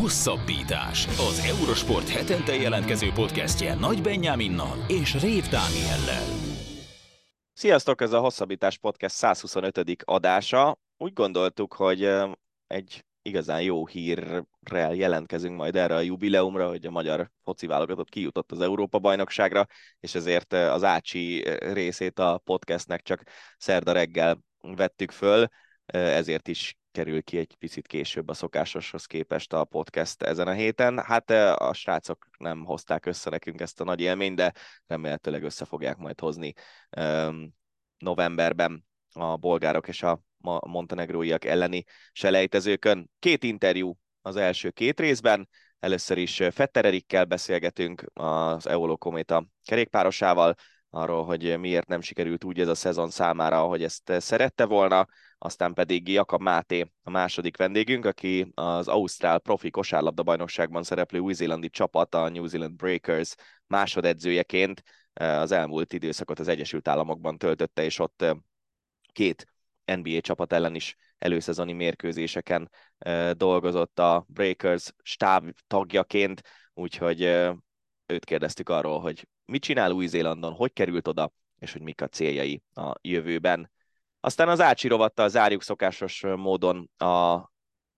Hosszabbítás. Az Eurosport hetente jelentkező podcastje Nagy Benyáminnal és Rév Dániellel. Sziasztok, ez a Hosszabbítás Podcast 125. adása. Úgy gondoltuk, hogy egy igazán jó hírrel jelentkezünk majd erre a jubileumra, hogy a magyar foci válogatott kijutott az Európa-bajnokságra, és ezért az Ácsi részét a podcastnek csak szerda reggel vettük föl, ezért is kerül ki egy picit később a szokásoshoz képest a podcast ezen a héten. Hát a srácok nem hozták össze nekünk ezt a nagy élményt, de remélhetőleg össze fogják majd hozni novemberben a bolgárok és a montenegróiak elleni selejtezőkön. Két interjú az első két részben. Először is Fetter Erikkel beszélgetünk az Eolo Kométa kerékpárosával, arról, hogy miért nem sikerült úgy ez a szezon számára, ahogy ezt szerette volna, aztán pedig Jakab Máté a második vendégünk, aki az Ausztrál profi kosárlabda bajnokságban szereplő új-zélandi csapat, a New Zealand Breakers másodedzőjeként az elmúlt időszakot az Egyesült Államokban töltötte, és ott két NBA csapat ellen is előszezoni mérkőzéseken dolgozott a Breakers stáb tagjaként, úgyhogy őt kérdeztük arról, hogy mit csinál Új-Zélandon, hogy került oda, és hogy mik a céljai a jövőben. Aztán az Ácsi rovattal zárjuk szokásos módon a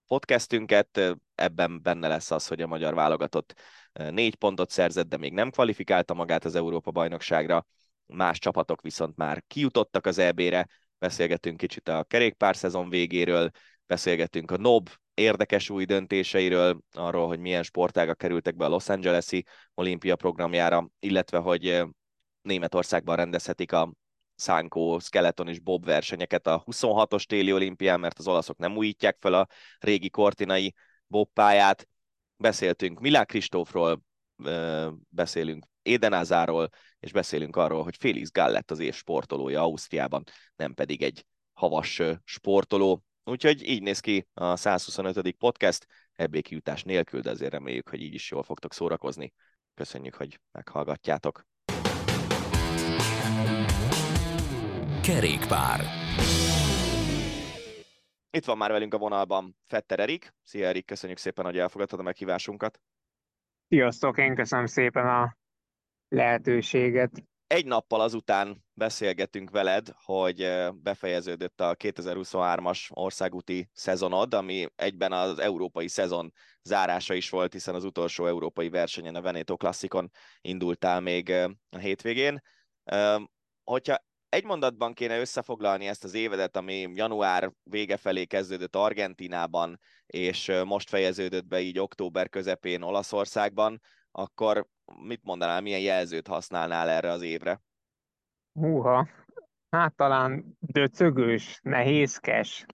podcastünket, ebben benne lesz az, hogy a magyar válogatott négy pontot szerzett, de még nem kvalifikálta magát az Európa-bajnokságra, más csapatok viszont már kijutottak az EB-re, beszélgetünk kicsit a kerékpár szezon végéről, beszélgetünk a NOB érdekes új döntéseiről, arról, hogy milyen sportágak kerültek be a Los Angeles-i olimpia programjára, illetve hogy Németországban rendezhetik a szánkó, skeleton és bob versenyeket a 26-os téli olimpián, mert az olaszok nem újítják fel a régi kortinai bobpályát. Beszéltünk Milán Kristófról, beszélünk Édenázáról, és beszélünk arról, hogy Félix Gall lett az év sportolója Ausztriában, nem pedig egy havas sportoló. Úgyhogy így néz ki a 125. podcast, ebbé kijutás nélkül, de azért reméljük, hogy így is jól fogtok szórakozni. Köszönjük, hogy meghallgatjátok. Kerékpár. Itt van már velünk a vonalban Fetter Erik. Szia Erik, köszönjük szépen, hogy elfogadtad a meghívásunkat. Sziasztok, én köszönöm szépen a lehetőséget. Egy nappal azután beszélgetünk veled, hogy befejeződött a 2023-as országúti szezonod, ami egyben az európai szezon zárása is volt, hiszen az utolsó európai versenyen, a Veneto Classicon indultál még a hétvégén. Hogyha egy mondatban kéne összefoglalni ezt az évedet, ami január vége felé kezdődött Argentinában, és most fejeződött be így október közepén Olaszországban, akkor mit mondanál, milyen jelzőt használnál erre az évre? Húha, hát talán döcögős, nehézkes,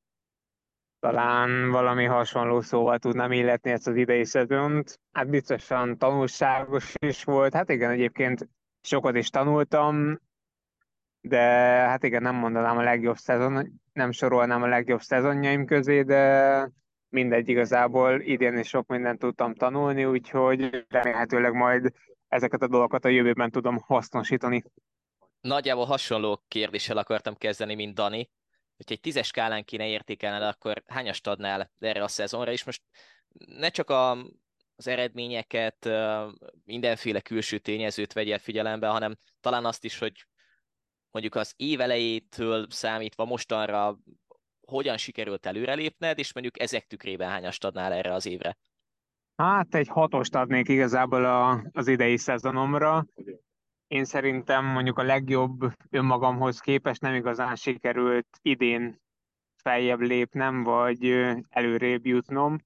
talán valami hasonló szóval tudnám illetni ezt az idei szezont. Hát biztosan tanulságos is volt, hát igen, egyébként sokat is tanultam, de hát igen, nem mondanám a legjobb szezon, nem sorolnám a legjobb szezonjaim közé, de mindegy igazából idén is sok mindent tudtam tanulni, úgyhogy remélhetőleg majd ezeket a dolgokat a jövőben tudom hasznosítani. Nagyjából hasonló kérdéssel akartam kezdeni, mint Dani. Hogyha egy tízes skálán kéne értékelned, akkor hányast adnál erre a szezonra, és most ne csak a, az eredményeket, mindenféle külső tényezőt vegyél figyelembe, hanem talán azt is, hogy mondjuk az év elejétől számítva mostanra hogyan sikerült előrelépned, és mondjuk ezek tükrében hányast adnál erre az évre? Hát egy hatost adnék igazából a, az idei szezonomra. Én szerintem mondjuk a legjobb önmagamhoz képest nem igazán sikerült idén feljebb lépnem, vagy előrébb jutnom.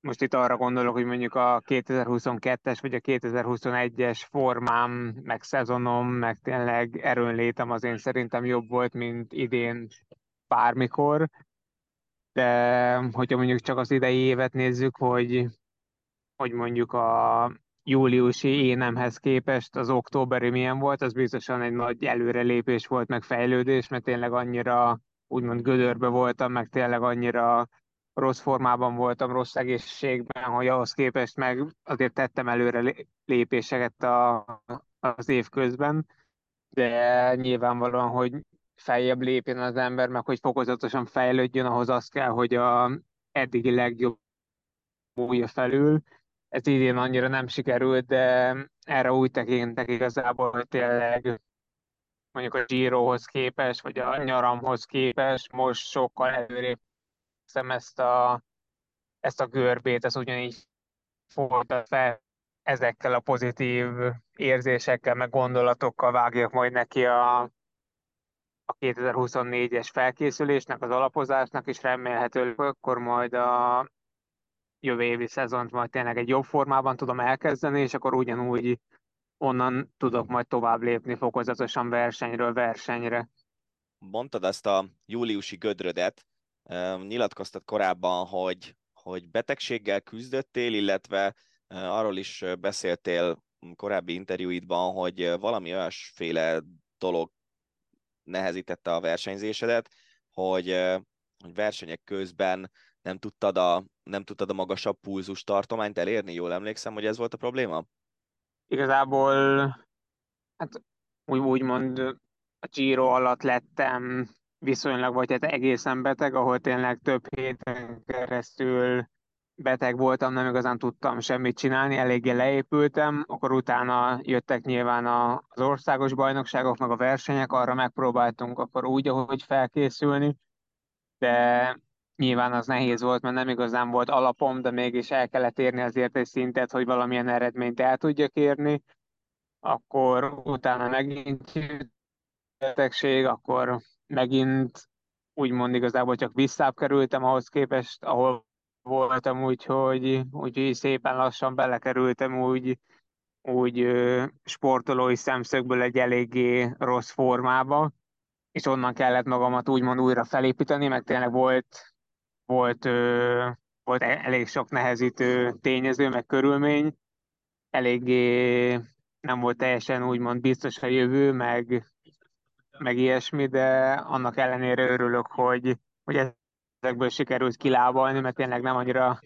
Most itt arra gondolok, hogy mondjuk a 2022-es vagy a 2021-es formám, meg szezonom, meg tényleg erőnlétem az én szerintem jobb volt, mint idén bármikor. De hogyha mondjuk csak az idei évet nézzük, hogy, hogy mondjuk a júliusi énemhez képest az októberi milyen volt, az biztosan egy nagy előrelépés volt, meg fejlődés, mert tényleg annyira úgymond gödörbe voltam, meg tényleg annyira rossz formában voltam, rossz egészségben, hogy ahhoz képest meg azért tettem előre lépéseket a, az év közben, de nyilvánvalóan, hogy feljebb lépjen az ember, meg hogy fokozatosan fejlődjön, ahhoz az kell, hogy a eddigi legjobb újja felül. Ez idén annyira nem sikerült, de erre úgy tekintek igazából, hogy tényleg mondjuk a Girohoz képest, vagy a nyaramhoz képest most sokkal előrébb ezt a, ezt a görbét, ez ugyanígy fordult fel ezekkel a pozitív érzésekkel, meg gondolatokkal vágjak majd neki a, a 2024-es felkészülésnek, az alapozásnak, és remélhetőleg akkor majd a jövő évi szezont majd tényleg egy jobb formában tudom elkezdeni, és akkor ugyanúgy onnan tudok majd tovább lépni fokozatosan versenyről versenyre. Mondtad ezt a júliusi gödrödet, nyilatkoztad korábban, hogy, hogy betegséggel küzdöttél, illetve arról is beszéltél korábbi interjúidban, hogy valami olyasféle dolog nehezítette a versenyzésedet, hogy, hogy versenyek közben nem tudtad, a, nem tudtad a magasabb pulzus tartományt elérni, jól emlékszem, hogy ez volt a probléma? Igazából, hát úgy, úgymond a Giro alatt lettem viszonylag, vagy hát egészen beteg, ahol tényleg több héten keresztül beteg voltam, nem igazán tudtam semmit csinálni, eléggé leépültem, akkor utána jöttek nyilván az országos bajnokságok, meg a versenyek, arra megpróbáltunk akkor úgy, ahogy felkészülni, de nyilván az nehéz volt, mert nem igazán volt alapom, de mégis el kellett érni azért egy szintet, hogy valamilyen eredményt el tudjak érni, akkor utána megint betegség, akkor megint úgymond igazából csak visszább kerültem ahhoz képest, ahol voltam, úgyhogy, úgyhogy szépen lassan belekerültem úgy, úgy sportolói szemszögből egy eléggé rossz formába, és onnan kellett magamat úgymond újra felépíteni, meg tényleg volt, volt, volt e-, elég sok nehezítő tényező, meg körülmény, eléggé nem volt teljesen úgymond biztos a jövő, meg, meg ilyesmi, de annak ellenére örülök, hogy, hogy ezekből sikerült kilábalni, mert tényleg nem annyira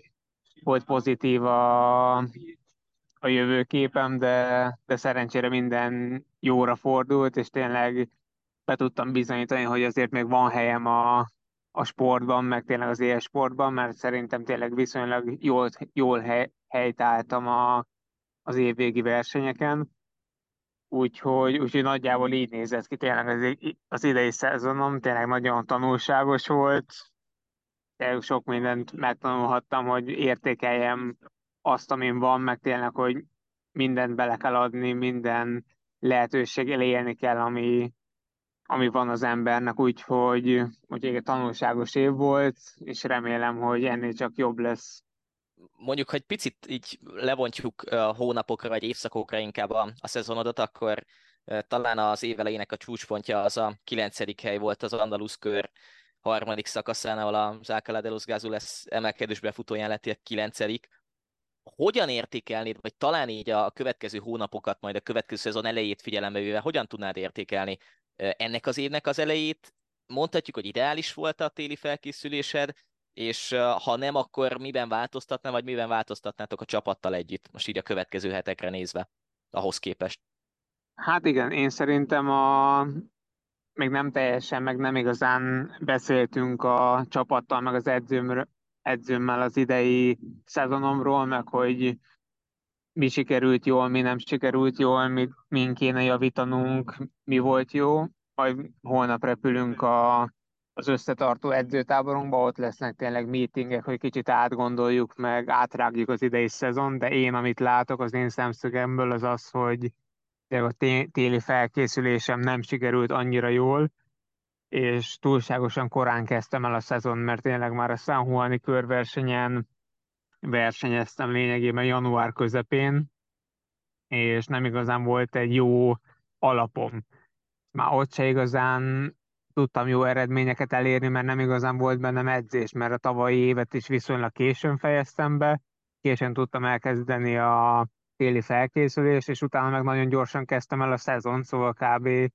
volt pozitív a, a jövőképem, de, de szerencsére minden jóra fordult, és tényleg be tudtam bizonyítani, hogy azért még van helyem a, a sportban, meg tényleg az éles sportban, mert szerintem tényleg viszonylag jól, jól hely, a, az évvégi versenyeken. Úgyhogy, úgyhogy nagyjából így nézett ki tényleg az, az idei szezonom, tényleg nagyon tanulságos volt, sok mindent megtanulhattam, hogy értékeljem azt, amin van, meg tényleg, hogy mindent bele kell adni, minden lehetőség élni kell, ami, ami van az embernek, úgyhogy, úgyhogy egy tanulságos év volt, és remélem, hogy ennél csak jobb lesz. Mondjuk, hogy picit így levontjuk hónapokra vagy évszakokra inkább a, a szezonodat, akkor talán az évelejének a csúcspontja az a kilencedik hely volt az Andalusz kör harmadik szakaszán, ahol az Alcalá de los lesz emelkedős befutóján lett a kilencedik. Hogyan értékelnéd, vagy talán így a következő hónapokat, majd a következő szezon elejét figyelembe véve, hogyan tudnád értékelni ennek az évnek az elejét? Mondhatjuk, hogy ideális volt a téli felkészülésed, és ha nem, akkor miben változtatná, vagy miben változtatnátok a csapattal együtt, most így a következő hetekre nézve, ahhoz képest? Hát igen, én szerintem a, még nem teljesen, meg nem igazán beszéltünk a csapattal, meg az edzőmről, edzőmmel az idei szezonomról, meg hogy mi sikerült jól, mi nem sikerült jól, mi, min kéne javítanunk, mi volt jó. Majd holnap repülünk a, az összetartó edzőtáborunkba, ott lesznek tényleg meetingek, hogy kicsit átgondoljuk meg, átrágjuk az idei szezon, de én, amit látok az én szemszögemből, az az, hogy a téli felkészülésem nem sikerült annyira jól, és túlságosan korán kezdtem el a szezon, mert tényleg már a San Juani körversenyen versenyeztem lényegében január közepén, és nem igazán volt egy jó alapom. Már ott se igazán tudtam jó eredményeket elérni, mert nem igazán volt bennem edzés, mert a tavalyi évet is viszonylag későn fejeztem be, későn tudtam elkezdeni a téli felkészülés, és utána meg nagyon gyorsan kezdtem el a szezon, szóval kb.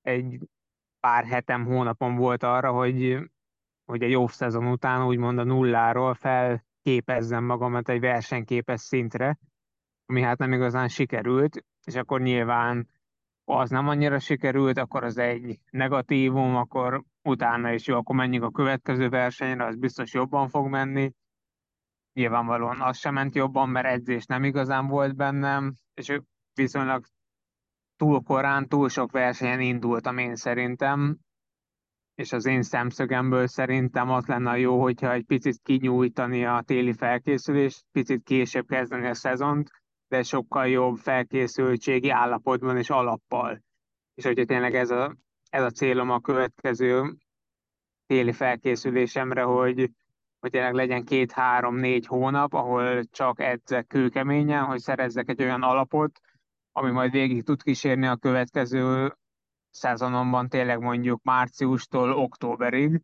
egy pár hetem, hónapom volt arra, hogy, hogy egy off-szezon után úgymond a nulláról felképezzem magamat egy versenyképes szintre, ami hát nem igazán sikerült, és akkor nyilván az nem annyira sikerült, akkor az egy negatívum, akkor utána is jó, akkor menjünk a következő versenyre, az biztos jobban fog menni, nyilvánvalóan az sem ment jobban, mert edzés nem igazán volt bennem, és viszonylag túl korán, túl sok versenyen indultam én szerintem, és az én szemszögemből szerintem az lenne jó, hogyha egy picit kinyújtani a téli felkészülést, picit később kezdeni a szezont, de sokkal jobb felkészültségi állapotban és alappal. És hogyha tényleg ez a, ez a célom a következő téli felkészülésemre, hogy, hogy tényleg legyen két-három-négy hónap, ahol csak edzek kőkeményen, hogy szerezzek egy olyan alapot, ami majd végig tud kísérni a következő szezonomban, tényleg mondjuk márciustól októberig,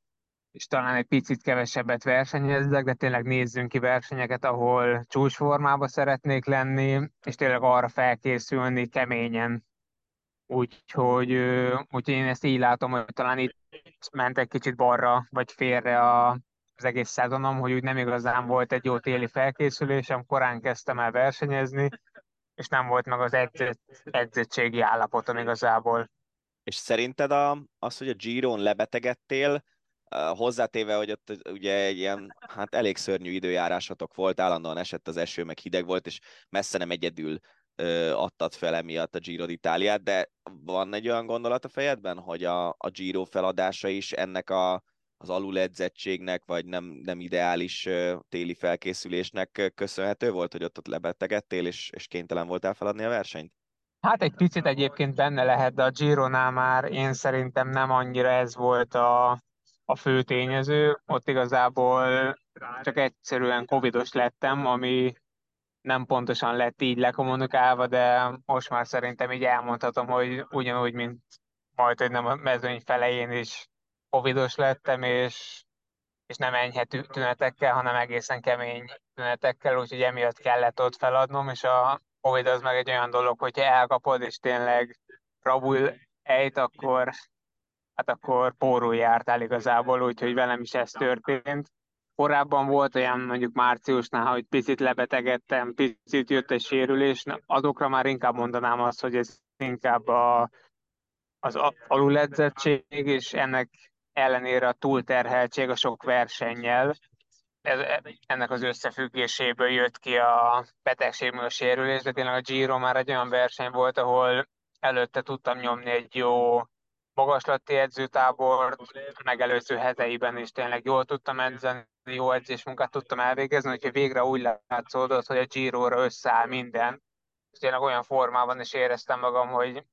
és talán egy picit kevesebbet versenyezzek, de tényleg nézzünk ki versenyeket, ahol csúcsformába szeretnék lenni, és tényleg arra felkészülni keményen. Úgyhogy, úgyhogy én ezt így látom, hogy talán itt ment egy kicsit balra, vagy félre a, az egész szezonom, hogy úgy nem igazán volt egy jó téli felkészülésem, korán kezdtem el versenyezni, és nem volt meg az edzett, edzettségi állapotom igazából. És szerinted a, az, hogy a Giron lebetegedtél, hozzátéve, hogy ott ugye egy ilyen, hát elég szörnyű időjárásatok volt, állandóan esett az eső, meg hideg volt, és messze nem egyedül adtad fel emiatt a Giro d'Italiát, de van egy olyan gondolat a fejedben, hogy a, a Giro feladása is ennek a, az aluledzettségnek, vagy nem, nem ideális téli felkészülésnek köszönhető volt, hogy ott, ott lebetegedtél, és, és kénytelen voltál feladni a versenyt? Hát egy picit egyébként benne lehet, de a Gironál már én szerintem nem annyira ez volt a, a fő tényező. Ott igazából csak egyszerűen covidos lettem, ami nem pontosan lett így lekommunikálva, de most már szerintem így elmondhatom, hogy ugyanúgy, mint majd, hogy nem a mezőny felején is covidos lettem, és, és nem enyhe tünetekkel, hanem egészen kemény tünetekkel, úgyhogy emiatt kellett ott feladnom, és a Covid az meg egy olyan dolog, hogyha elkapod, és tényleg rabul ejt, akkor hát akkor pórul jártál igazából, úgyhogy velem is ez történt. Korábban volt olyan mondjuk márciusnál, hogy picit lebetegedtem, picit jött egy sérülés, azokra már inkább mondanám azt, hogy ez inkább a, az aluledzettség, és ennek ellenére a túlterheltség a sok versennyel, ez, ennek az összefüggéséből jött ki a betegségből a sérülés, de tényleg a Giro már egy olyan verseny volt, ahol előtte tudtam nyomni egy jó magaslati edzőtábor, megelőző heteiben is tényleg jól tudtam edzeni, jó edzésmunkát tudtam elvégezni, úgyhogy végre úgy látszódott, hogy a Giro-ra összeáll minden. És tényleg olyan formában is éreztem magam, hogy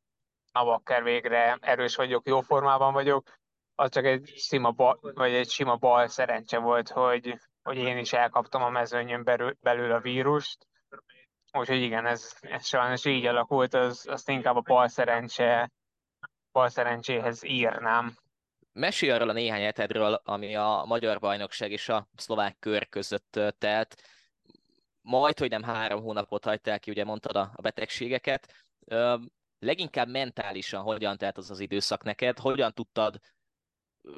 a bakker végre erős vagyok, jó formában vagyok. Az csak egy sima bal, vagy egy sima bal szerencse volt, hogy, hogy én is elkaptam a mezőnyön belül, belül a vírust. Úgyhogy igen, ez, ez sajnos így alakult, az, azt inkább a bal szerencse bal szerencséhez írnám. Mesélj arról a néhány hetedről, ami a magyar bajnokság és a szlovák kör között telt. Majd, hogy nem három hónapot hagytál ki, ugye mondtad a betegségeket. Leginkább mentálisan hogyan telt az az időszak neked? Hogyan tudtad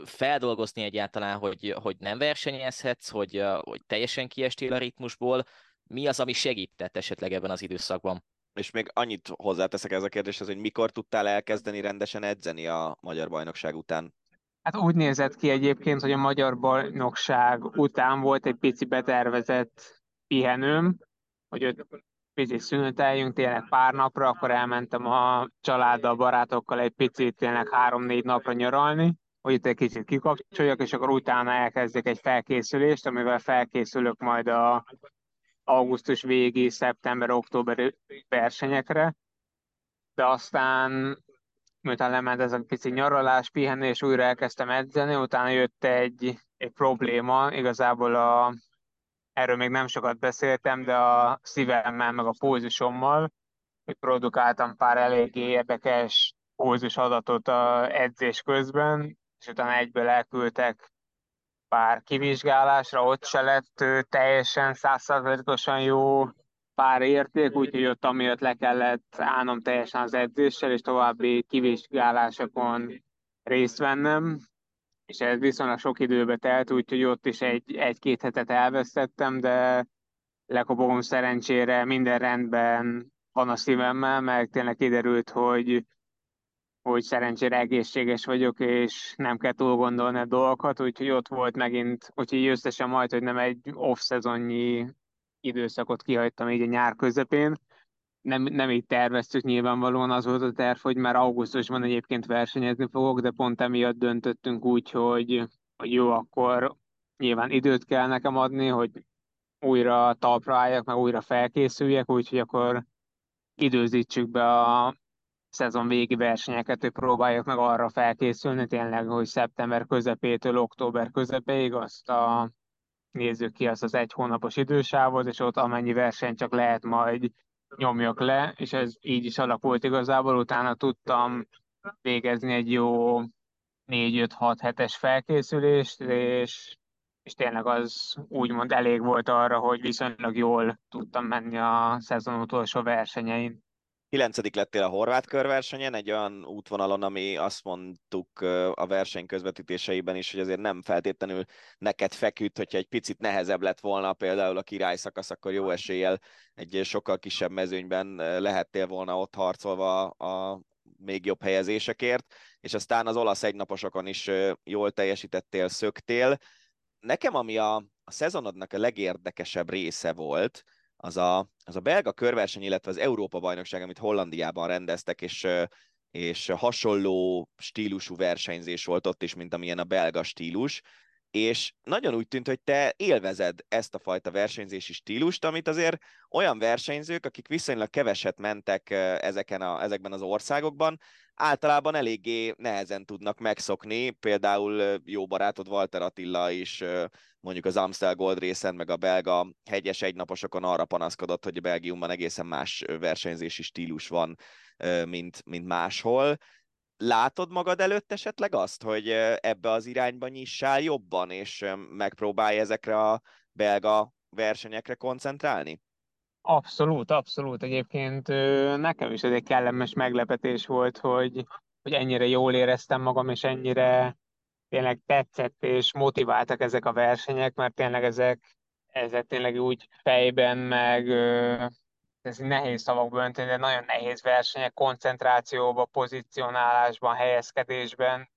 feldolgozni egyáltalán, hogy, hogy nem versenyezhetsz, hogy, hogy teljesen kiestél a ritmusból? Mi az, ami segített esetleg ebben az időszakban? És még annyit hozzáteszek ez a kérdéshez, hogy mikor tudtál elkezdeni rendesen edzeni a magyar bajnokság után? Hát úgy nézett ki egyébként, hogy a magyar bajnokság után volt egy pici betervezett pihenőm, hogy ott picit szüneteljünk tényleg pár napra, akkor elmentem a családdal, barátokkal egy picit tényleg három-négy napra nyaralni, hogy itt egy kicsit kikapcsoljak, és akkor utána elkezdek egy felkészülést, amivel felkészülök majd a augusztus végi, szeptember-október versenyekre, de aztán miután lement ez a pici nyaralás, pihenés, újra elkezdtem edzeni, utána jött egy, egy probléma, igazából a, erről még nem sokat beszéltem, de a szívemmel, meg a pózusommal, hogy produkáltam pár eléggé érdekes pózus adatot a edzés közben, és utána egyből elküldtek pár kivizsgálásra, ott se lett teljesen százszerzalékosan jó pár érték, úgyhogy ott amiatt le kellett állnom teljesen az edzéssel, és további kivizsgálásokon részt vennem, és ez viszonylag sok időbe telt, úgyhogy ott is egy, egy-két hetet elvesztettem, de lekopogom szerencsére minden rendben van a szívemmel, meg tényleg kiderült, hogy hogy szerencsére egészséges vagyok, és nem kell túl gondolni a dolgokat, úgyhogy ott volt megint, úgyhogy összesen majd, hogy nem egy off-szezonnyi időszakot kihagytam így a nyár közepén. Nem, nem így terveztük nyilvánvalóan, az volt a terv, hogy már augusztusban egyébként versenyezni fogok, de pont emiatt döntöttünk úgy, hogy, hogy jó, akkor nyilván időt kell nekem adni, hogy újra talpra álljak, meg újra felkészüljek, úgyhogy akkor időzítsük be a szezon végi versenyeket, hogy próbáljuk meg arra felkészülni, tényleg, hogy szeptember közepétől október közepéig azt a nézzük ki azt az egy hónapos idősávot, és ott amennyi verseny csak lehet majd nyomjak le, és ez így is alakult igazából, utána tudtam végezni egy jó 4-5-6 hetes felkészülést, és, és tényleg az úgymond elég volt arra, hogy viszonylag jól tudtam menni a szezon utolsó versenyein. Kilencedik lettél a horvát körversenyen, egy olyan útvonalon, ami azt mondtuk a verseny közvetítéseiben is, hogy azért nem feltétlenül neked feküdt, hogyha egy picit nehezebb lett volna például a király szakasz, akkor jó eséllyel egy sokkal kisebb mezőnyben lehettél volna ott harcolva a még jobb helyezésekért, és aztán az olasz egynaposokon is jól teljesítettél, szöktél. Nekem ami a, a szezonodnak a legérdekesebb része volt, az a, az a belga körverseny, illetve az Európa-bajnokság, amit Hollandiában rendeztek, és, és hasonló stílusú versenyzés volt ott is, mint amilyen a belga stílus, és nagyon úgy tűnt, hogy te élvezed ezt a fajta versenyzési stílust, amit azért olyan versenyzők, akik viszonylag keveset mentek ezeken a, ezekben az országokban, általában eléggé nehezen tudnak megszokni. Például jó barátod Walter Attila is mondjuk az Amstel Gold részen, meg a belga hegyes egynaposokon arra panaszkodott, hogy a Belgiumban egészen más versenyzési stílus van, mint, mint máshol. Látod magad előtt esetleg azt, hogy ebbe az irányba nyissál jobban, és megpróbálj ezekre a belga versenyekre koncentrálni? Abszolút, abszolút. Egyébként nekem is ez egy kellemes meglepetés volt, hogy, hogy ennyire jól éreztem magam, és ennyire tényleg tetszett és motiváltak ezek a versenyek, mert tényleg ezek, ezek tényleg úgy fejben, meg ez nehéz szavakba önteni, de nagyon nehéz versenyek, koncentrációban, pozicionálásban, helyezkedésben,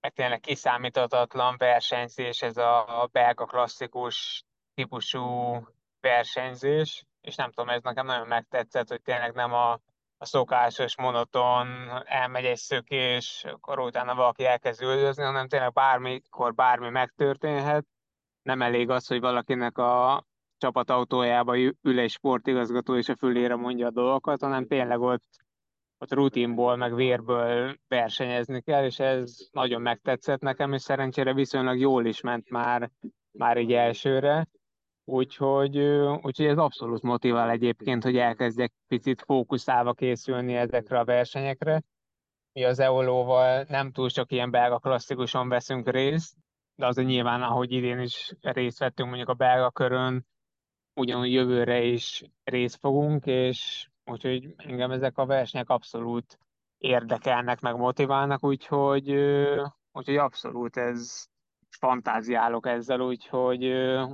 meg tényleg kiszámíthatatlan versenyzés, ez a belga klasszikus típusú versenyzés, és nem tudom, ez nekem nagyon megtetszett, hogy tényleg nem a, a szokásos, monoton, elmegy egy szökés, akkor utána valaki elkezd üldözni, hanem tényleg bármikor bármi megtörténhet. Nem elég az, hogy valakinek a csapatautójába ül egy sportigazgató, és a fülére mondja a dolgokat, hanem tényleg ott, ott rutinból, meg vérből versenyezni kell, és ez nagyon megtetszett nekem, és szerencsére viszonylag jól is ment már, már így elsőre. Úgyhogy, úgyhogy ez abszolút motivál egyébként, hogy elkezdjek picit fókuszálva készülni ezekre a versenyekre. Mi az Eolóval nem túl csak ilyen belga klasszikuson veszünk részt, de az nyilván, ahogy idén is részt vettünk mondjuk a belga körön, ugyanúgy jövőre is részt fogunk, és úgyhogy engem ezek a versenyek abszolút érdekelnek, meg motiválnak, úgyhogy, úgyhogy abszolút ez, fantáziálok ezzel, úgyhogy,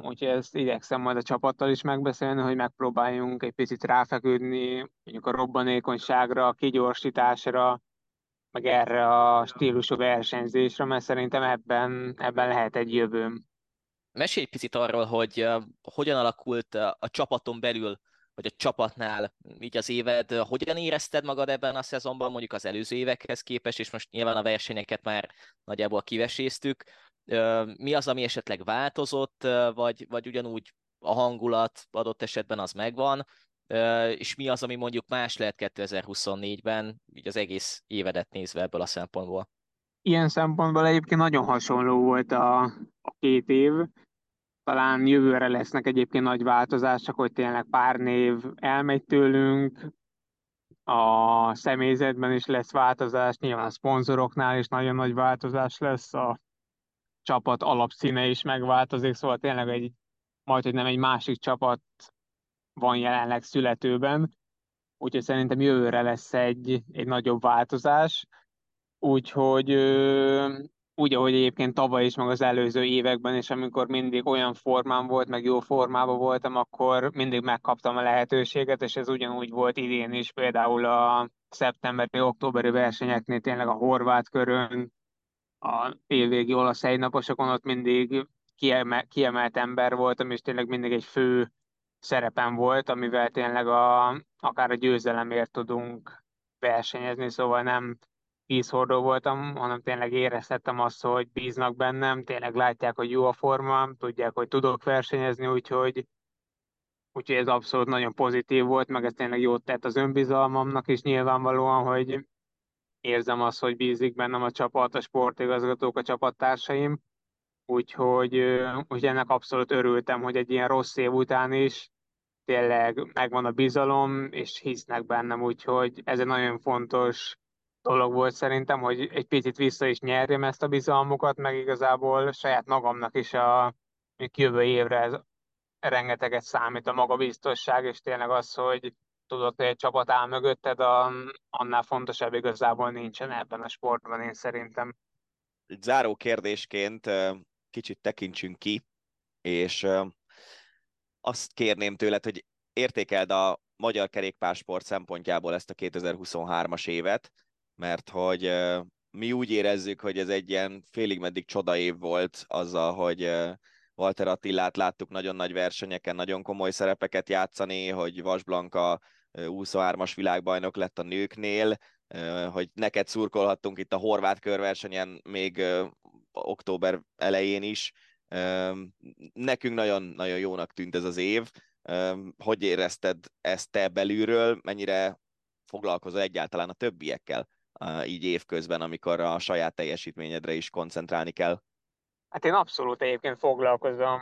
úgyhogy ezt igyekszem majd a csapattal is megbeszélni, hogy megpróbáljunk egy picit ráfeküdni mondjuk a robbanékonyságra, a kigyorsításra, meg erre a stílusú versenyzésre, mert szerintem ebben, ebben lehet egy jövőm. Mesélj egy picit arról, hogy hogyan alakult a csapaton belül, vagy a csapatnál így az éved, hogyan érezted magad ebben a szezonban, mondjuk az előző évekhez képest, és most nyilván a versenyeket már nagyjából kiveséztük, mi az, ami esetleg változott, vagy, vagy ugyanúgy a hangulat adott esetben az megvan, és mi az, ami mondjuk más lehet 2024-ben, így az egész évedet nézve ebből a szempontból? Ilyen szempontból egyébként nagyon hasonló volt a, a két év. Talán jövőre lesznek egyébként nagy változások, hogy tényleg pár név elmegy tőlünk, a személyzetben is lesz változás, nyilván a szponzoroknál is nagyon nagy változás lesz, a csapat alapszíne is megváltozik, szóval tényleg egy, majd, hogy nem egy másik csapat van jelenleg születőben, úgyhogy szerintem jövőre lesz egy, egy nagyobb változás, úgyhogy úgy, ahogy egyébként tavaly is, meg az előző években is, amikor mindig olyan formám volt, meg jó formában voltam, akkor mindig megkaptam a lehetőséget, és ez ugyanúgy volt idén is, például a szeptemberi, októberi versenyeknél tényleg a horvát körön, a évvégi olasz egynaposokon ott mindig kiemelt, kiemelt ember voltam, és tényleg mindig egy fő szerepem volt, amivel tényleg a, akár a győzelemért tudunk versenyezni, szóval nem vízhordó voltam, hanem tényleg érezhettem azt, hogy bíznak bennem, tényleg látják, hogy jó a formám, tudják, hogy tudok versenyezni, úgyhogy, úgyhogy ez abszolút nagyon pozitív volt, meg ez tényleg jót tett az önbizalmamnak is nyilvánvalóan, hogy érzem azt, hogy bízik bennem a csapat, a sportigazgatók, a csapattársaim, úgyhogy, úgyhogy ennek abszolút örültem, hogy egy ilyen rossz év után is tényleg megvan a bizalom, és hisznek bennem, úgyhogy ez egy nagyon fontos dolog volt szerintem, hogy egy picit vissza is nyerjem ezt a bizalmukat, meg igazából saját magamnak is a jövő évre ez rengeteget számít a magabiztosság, és tényleg az, hogy tudod, hogy egy csapat áll mögötted, a, annál fontosabb igazából nincsen ebben a sportban, én szerintem. Záró kérdésként kicsit tekintsünk ki, és azt kérném tőled, hogy értékeld a magyar kerékpársport szempontjából ezt a 2023-as évet, mert hogy mi úgy érezzük, hogy ez egy ilyen félig meddig csoda év volt azzal, hogy Walter Attilát láttuk nagyon nagy versenyeken, nagyon komoly szerepeket játszani, hogy Vas Blanka 23-as világbajnok lett a nőknél, hogy neked szurkolhattunk itt a horvát körversenyen még október elején is. Nekünk nagyon-nagyon jónak tűnt ez az év. Hogy érezted ezt te belülről? Mennyire foglalkozol egyáltalán a többiekkel így évközben, amikor a saját teljesítményedre is koncentrálni kell? Hát én abszolút egyébként foglalkozom.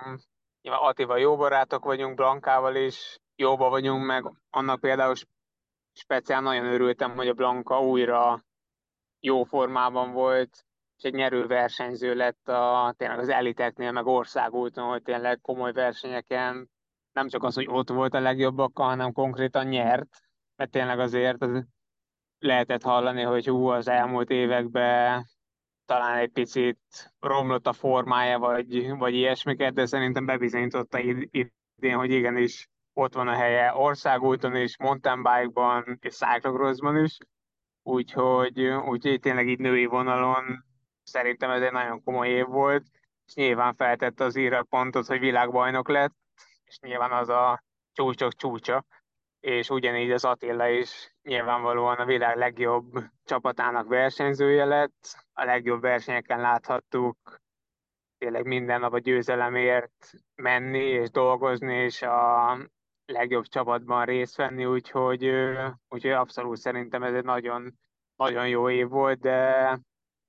Nyilván Attival jó barátok vagyunk, Blankával is jóba vagyunk, meg annak például speciál nagyon örültem, hogy a Blanka újra jó formában volt, és egy nyerő versenyző lett a, tényleg az eliteknél, meg országúton, hogy tényleg komoly versenyeken nem csak az, hogy ott volt a legjobbakkal, hanem konkrétan nyert, mert tényleg azért az lehetett hallani, hogy hú, az elmúlt években talán egy picit romlott a formája, vagy, vagy ilyesmiket, de szerintem bebizonyította idén, hogy igenis ott van a helye országúton is, mountain bike-ban és cyclocrossban is, úgyhogy, úgyhogy tényleg így női vonalon szerintem ez egy nagyon komoly év volt, és nyilván feltette az íra pontot, hogy világbajnok lett, és nyilván az a csúcsok csúcsa, és ugyanígy az Attila is nyilvánvalóan a világ legjobb csapatának versenyzője lett, a legjobb versenyeken láthattuk tényleg minden nap a győzelemért menni és dolgozni, és a legjobb csapatban részt venni, úgyhogy, úgyhogy abszolút szerintem ez egy nagyon, nagyon jó év volt, de,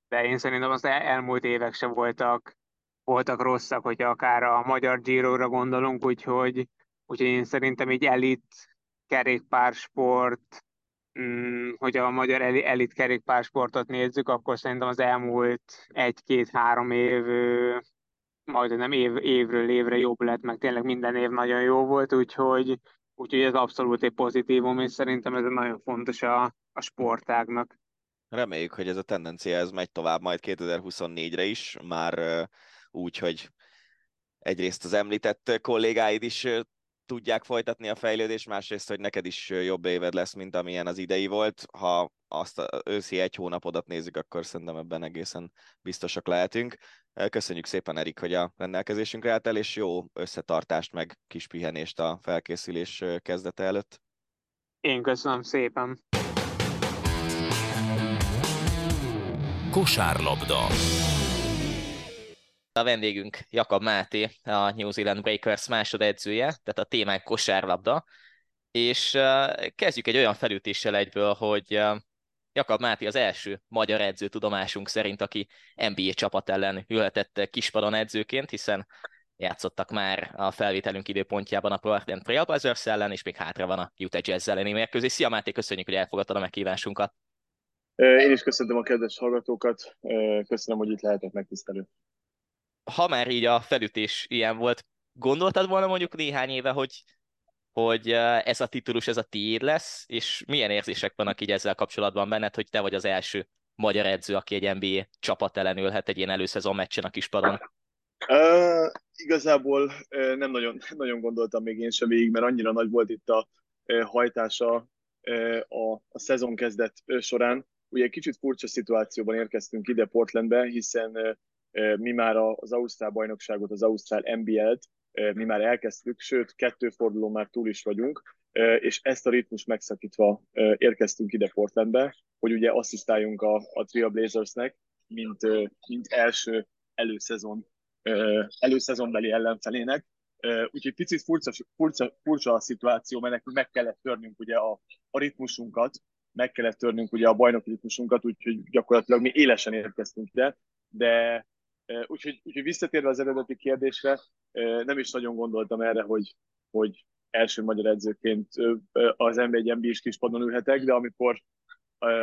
de én szerintem az elmúlt évek se voltak, voltak rosszak, hogy akár a magyar Giro-ra gondolunk, úgyhogy, úgyhogy én szerintem egy elit kerékpársport, mm, hogy a magyar elit kerékpársportot nézzük, akkor szerintem az elmúlt egy-két-három év majdnem év, évről évre jobb lett, meg tényleg minden év nagyon jó volt, úgyhogy, úgyhogy ez abszolút egy pozitívum, és szerintem ez nagyon fontos a, a sportágnak. Reméljük, hogy ez a tendencia ez megy tovább majd 2024-re is, már úgy, hogy egyrészt az említett kollégáid is tudják folytatni a fejlődést, másrészt, hogy neked is jobb éved lesz, mint amilyen az idei volt. Ha azt az őszi egy hónapodat nézzük, akkor szerintem ebben egészen biztosak lehetünk. Köszönjük szépen, Erik, hogy a rendelkezésünkre álltál, és jó összetartást, meg kis pihenést a felkészülés kezdete előtt. Én köszönöm szépen. Kosárlabda. A vendégünk Jakab Máté, a New Zealand Breakers másodedzője, tehát a témánk kosárlabda, és kezdjük egy olyan felütéssel egyből, hogy Jakab Máté az első magyar edző tudomásunk szerint, aki NBA csapat ellen ülhetett kispadon edzőként, hiszen játszottak már a felvételünk időpontjában a Portland Trailblazers ellen, és még hátra van a Utah Jazz elleni mérkőzés. Szia Máté, köszönjük, hogy elfogadtad a meghívásunkat. Én is köszönöm a kedves hallgatókat, köszönöm, hogy itt lehetek megtisztelő. Ha már így a felütés ilyen volt, gondoltad volna mondjuk néhány éve, hogy hogy ez a titulus, ez a tiéd lesz, és milyen érzések vannak így ezzel kapcsolatban benned, hogy te vagy az első magyar edző, aki egy NBA csapat ellen ülhet egy ilyen előszezon meccsen a kispadon? Uh, igazából uh, nem nagyon, nagyon gondoltam még én sem végig, mert annyira nagy volt itt a uh, hajtása a, a szezon kezdet során. Ugye kicsit furcsa szituációban érkeztünk ide Portlandbe, hiszen mi már az Ausztrál bajnokságot, az Ausztrál NBL-t mi már elkezdtük, sőt, kettő forduló már túl is vagyunk, és ezt a ritmus megszakítva érkeztünk ide Portlandbe, hogy ugye asszisztáljunk a, a Tria Blazersnek, mint, mint első előszezon, előszezonbeli ellenfelének. Úgyhogy picit furcsa, furcsa, furcsa a szituáció, mert nekünk meg kellett törnünk ugye a, a ritmusunkat, meg kellett törnünk ugye a bajnoki ritmusunkat, úgyhogy gyakorlatilag mi élesen érkeztünk ide, de úgyhogy, úgyhogy visszatérve az eredeti kérdésre, nem is nagyon gondoltam erre, hogy, hogy első magyar edzőként az NB1 nb is kispadon ülhetek, de amikor,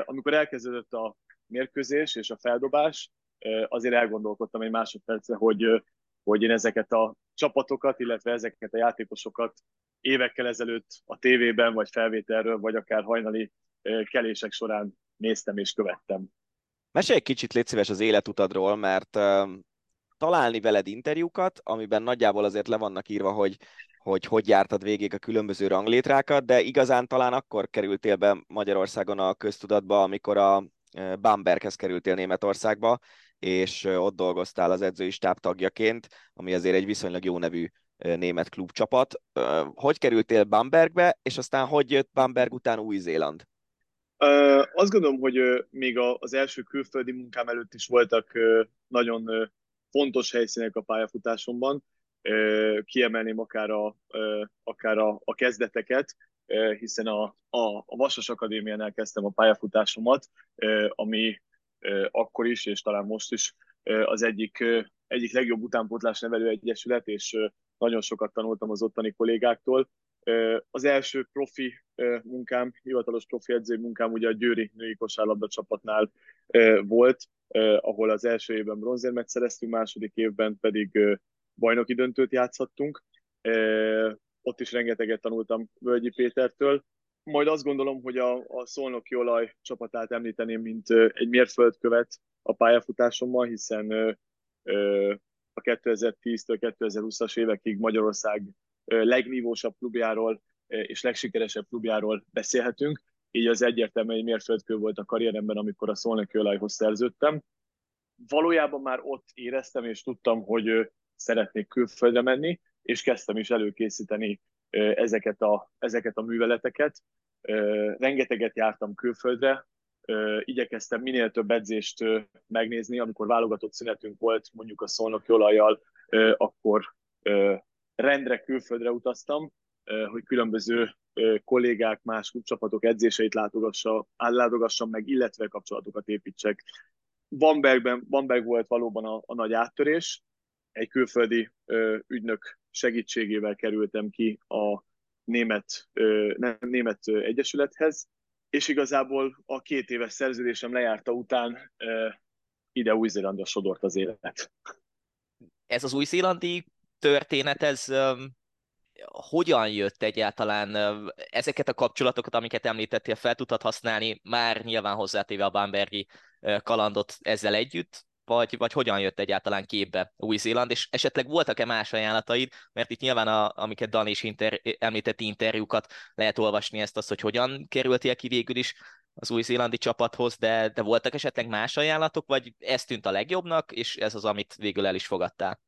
amikor elkezdődött a mérkőzés és a feldobás, azért elgondolkodtam egy másodpercre, hogy, hogy én ezeket a csapatokat, illetve ezeket a játékosokat évekkel ezelőtt a tévében, vagy felvételről, vagy akár hajnali kelések során néztem és követtem. Mesélj egy kicsit, légy szíves az életutadról, mert találni veled interjúkat, amiben nagyjából azért le vannak írva, hogy hogy hogy jártad végig a különböző ranglétrákat, de igazán talán akkor kerültél be Magyarországon a köztudatba, amikor a Bamberghez kerültél Németországba, és ott dolgoztál az edzői stáb tagjaként, ami azért egy viszonylag jó nevű német klubcsapat. Hogy kerültél Bambergbe, és aztán hogy jött Bamberg után Új-Zéland? Azt gondolom, hogy még az első külföldi munkám előtt is voltak nagyon fontos helyszínek a pályafutásomban. Kiemelném akár a, akár a, a kezdeteket, hiszen a, a, a Vasas Akadémiánál kezdtem a pályafutásomat, ami akkor is, és talán most is az egyik, egyik legjobb utánpótlás nevelő egyesület, és nagyon sokat tanultam az ottani kollégáktól. Az első profi munkám, hivatalos profi edzői munkám ugye a Győri női kosárlabda csapatnál volt, ahol az első évben bronzérmet szereztünk, második évben pedig bajnoki döntőt játszhattunk. Ott is rengeteget tanultam Völgyi Pétertől. Majd azt gondolom, hogy a, a Szolnoki Olaj csapatát említeném, mint egy mérföldkövet a pályafutásommal, hiszen a 2010-től 2020-as évekig Magyarország legnívósabb klubjáról és legsikeresebb klubjáról beszélhetünk, így az egyértelműen egy mérföldkő volt a karrieremben, amikor a Szolnoki Olajhoz szerződtem. Valójában már ott éreztem és tudtam, hogy szeretnék külföldre menni, és kezdtem is előkészíteni ezeket a, ezeket a műveleteket. Rengeteget jártam külföldre, igyekeztem minél több edzést megnézni, amikor válogatott szünetünk volt, mondjuk a szolnoki olajjal, akkor rendre külföldre utaztam, hogy különböző kollégák, más csapatok edzéseit látogassa, látogassam meg, illetve kapcsolatokat építsek. Bambergben, Bamberg volt valóban a, a nagy áttörés, egy külföldi ö, ügynök segítségével kerültem ki a német, ö, nem, német egyesülethez, és igazából a két éves szerződésem lejárta után ö, ide Új-Zélandra sodort az élet. Ez az új-zélandi történet, ez hogyan jött egyáltalán ezeket a kapcsolatokat, amiket említettél, fel tudtad használni, már nyilván hozzátéve a Bambergi kalandot ezzel együtt, vagy, vagy hogyan jött egyáltalán képbe Új-Zéland, és esetleg voltak-e más ajánlataid, mert itt nyilván, a, amiket Dan is inter, említett interjúkat lehet olvasni ezt azt, hogy hogyan kerültél ki végül is az új-zélandi csapathoz, de, de voltak esetleg más ajánlatok, vagy ez tűnt a legjobbnak, és ez az, amit végül el is fogadtál?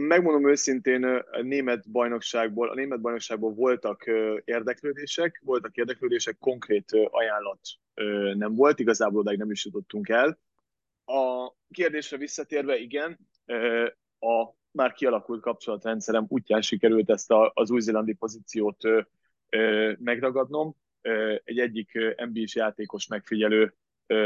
Megmondom őszintén, a német bajnokságból, a német bajnokságból voltak érdeklődések, voltak érdeklődések, konkrét ajánlat nem volt, igazából odáig nem is jutottunk el. A kérdésre visszatérve, igen, a már kialakult kapcsolatrendszerem útján sikerült ezt a, az új-zélandi pozíciót megragadnom. Egy egyik NBA-s játékos megfigyelő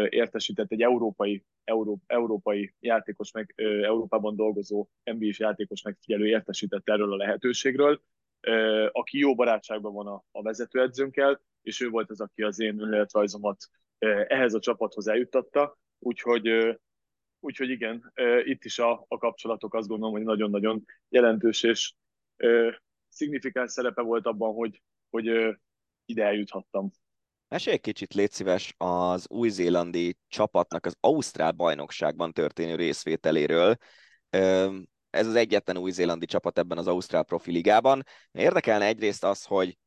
értesített egy európai, euró, európai játékos, meg, Európában dolgozó NBA-s játékos megfigyelő értesített erről a lehetőségről, aki jó barátságban van a, a vezetőedzőnkkel, és ő volt az, aki az én önéletrajzomat ehhez a csapathoz eljuttatta, úgyhogy, úgyhogy igen, itt is a, a kapcsolatok azt gondolom, hogy nagyon-nagyon jelentős és szignifikáns szerepe volt abban, hogy, hogy ide eljuthattam. Mesélj egy kicsit, légy szíves, az új-zélandi csapatnak az Ausztrál bajnokságban történő részvételéről. Ez az egyetlen új-zélandi csapat ebben az Ausztrál profiligában. Érdekelne egyrészt az, hogy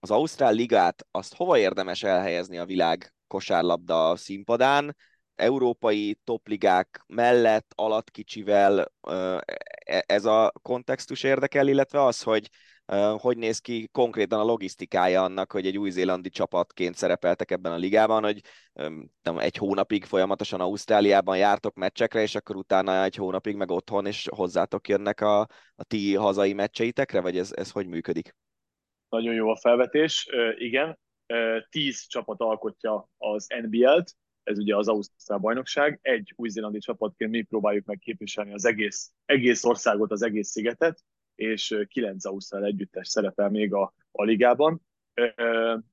az Ausztrál Ligát, azt hova érdemes elhelyezni a világ kosárlabda színpadán? Európai topligák mellett, alatt kicsivel e, ez a kontextus érdekel, illetve az, hogy hogy néz ki konkrétan a logisztikája annak, hogy egy új-zélandi csapatként szerepeltek ebben a ligában, hogy nem, egy hónapig folyamatosan Ausztráliában jártok meccsekre, és akkor utána egy hónapig meg otthon, és hozzátok jönnek a, a ti hazai meccseitekre, vagy ez, ez hogy működik? Nagyon jó a felvetés, igen. Tíz csapat alkotja az NBL-t, ez ugye az Ausztrál bajnokság. Egy új-zélandi csapatként mi próbáljuk meg képviselni az egész, egész országot, az egész szigetet, és kilenc Ausztrál együttes szerepel még a, a ligában.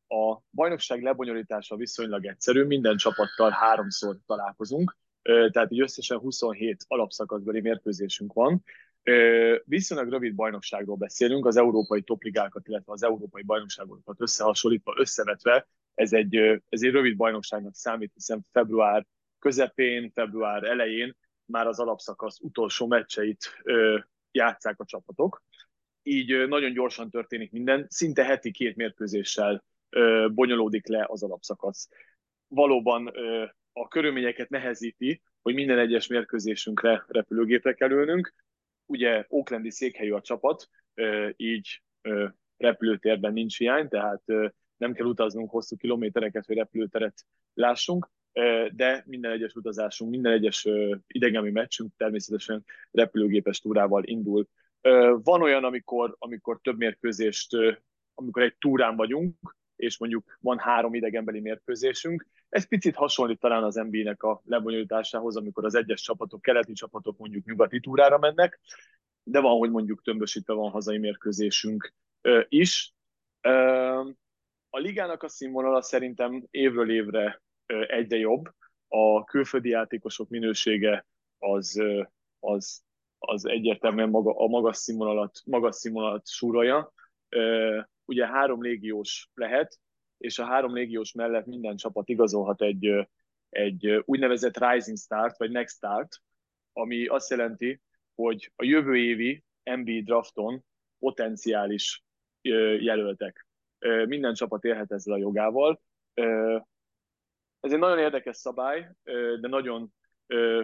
A bajnokság lebonyolítása viszonylag egyszerű, minden csapattal háromszor találkozunk, tehát így összesen 27 alapszakaszbeli mérkőzésünk van. Viszonylag rövid bajnokságról beszélünk, az európai topligákat, illetve az európai bajnokságokat összehasonlítva, összevetve, ez egy, ez egy rövid bajnokságnak számít, hiszen február közepén, február elején már az alapszakasz utolsó meccseit játszák a csapatok. Így nagyon gyorsan történik minden, szinte heti két mérkőzéssel bonyolódik le az alapszakasz. Valóban a körülményeket nehezíti, hogy minden egyes mérkőzésünkre repülőgépre kell ülnünk. Ugye Oaklandi székhelyű a csapat, így repülőtérben nincs hiány, tehát nem kell utaznunk hosszú kilométereket, hogy repülőteret lássunk, de minden egyes utazásunk, minden egyes idegemi meccsünk természetesen repülőgépes túrával indul. Van olyan, amikor, amikor több mérkőzést, amikor egy túrán vagyunk, és mondjuk van három idegenbeli mérkőzésünk. Ez picit hasonlít talán az NBA-nek a lebonyolításához, amikor az egyes csapatok, keleti csapatok mondjuk nyugati túrára mennek, de van, hogy mondjuk tömbösítve van hazai mérkőzésünk is. A ligának a színvonala szerintem évről évre egyre jobb. A külföldi játékosok minősége az, az, az egyértelműen maga, a magas színvonalat, magas színvonalat súrolja. Ugye három légiós lehet, és a három légiós mellett minden csapat igazolhat egy, egy úgynevezett Rising Start, vagy Next Start, ami azt jelenti, hogy a jövő évi NBA drafton potenciális jelöltek. Minden csapat élhet ezzel a jogával. Ez egy nagyon érdekes szabály, de nagyon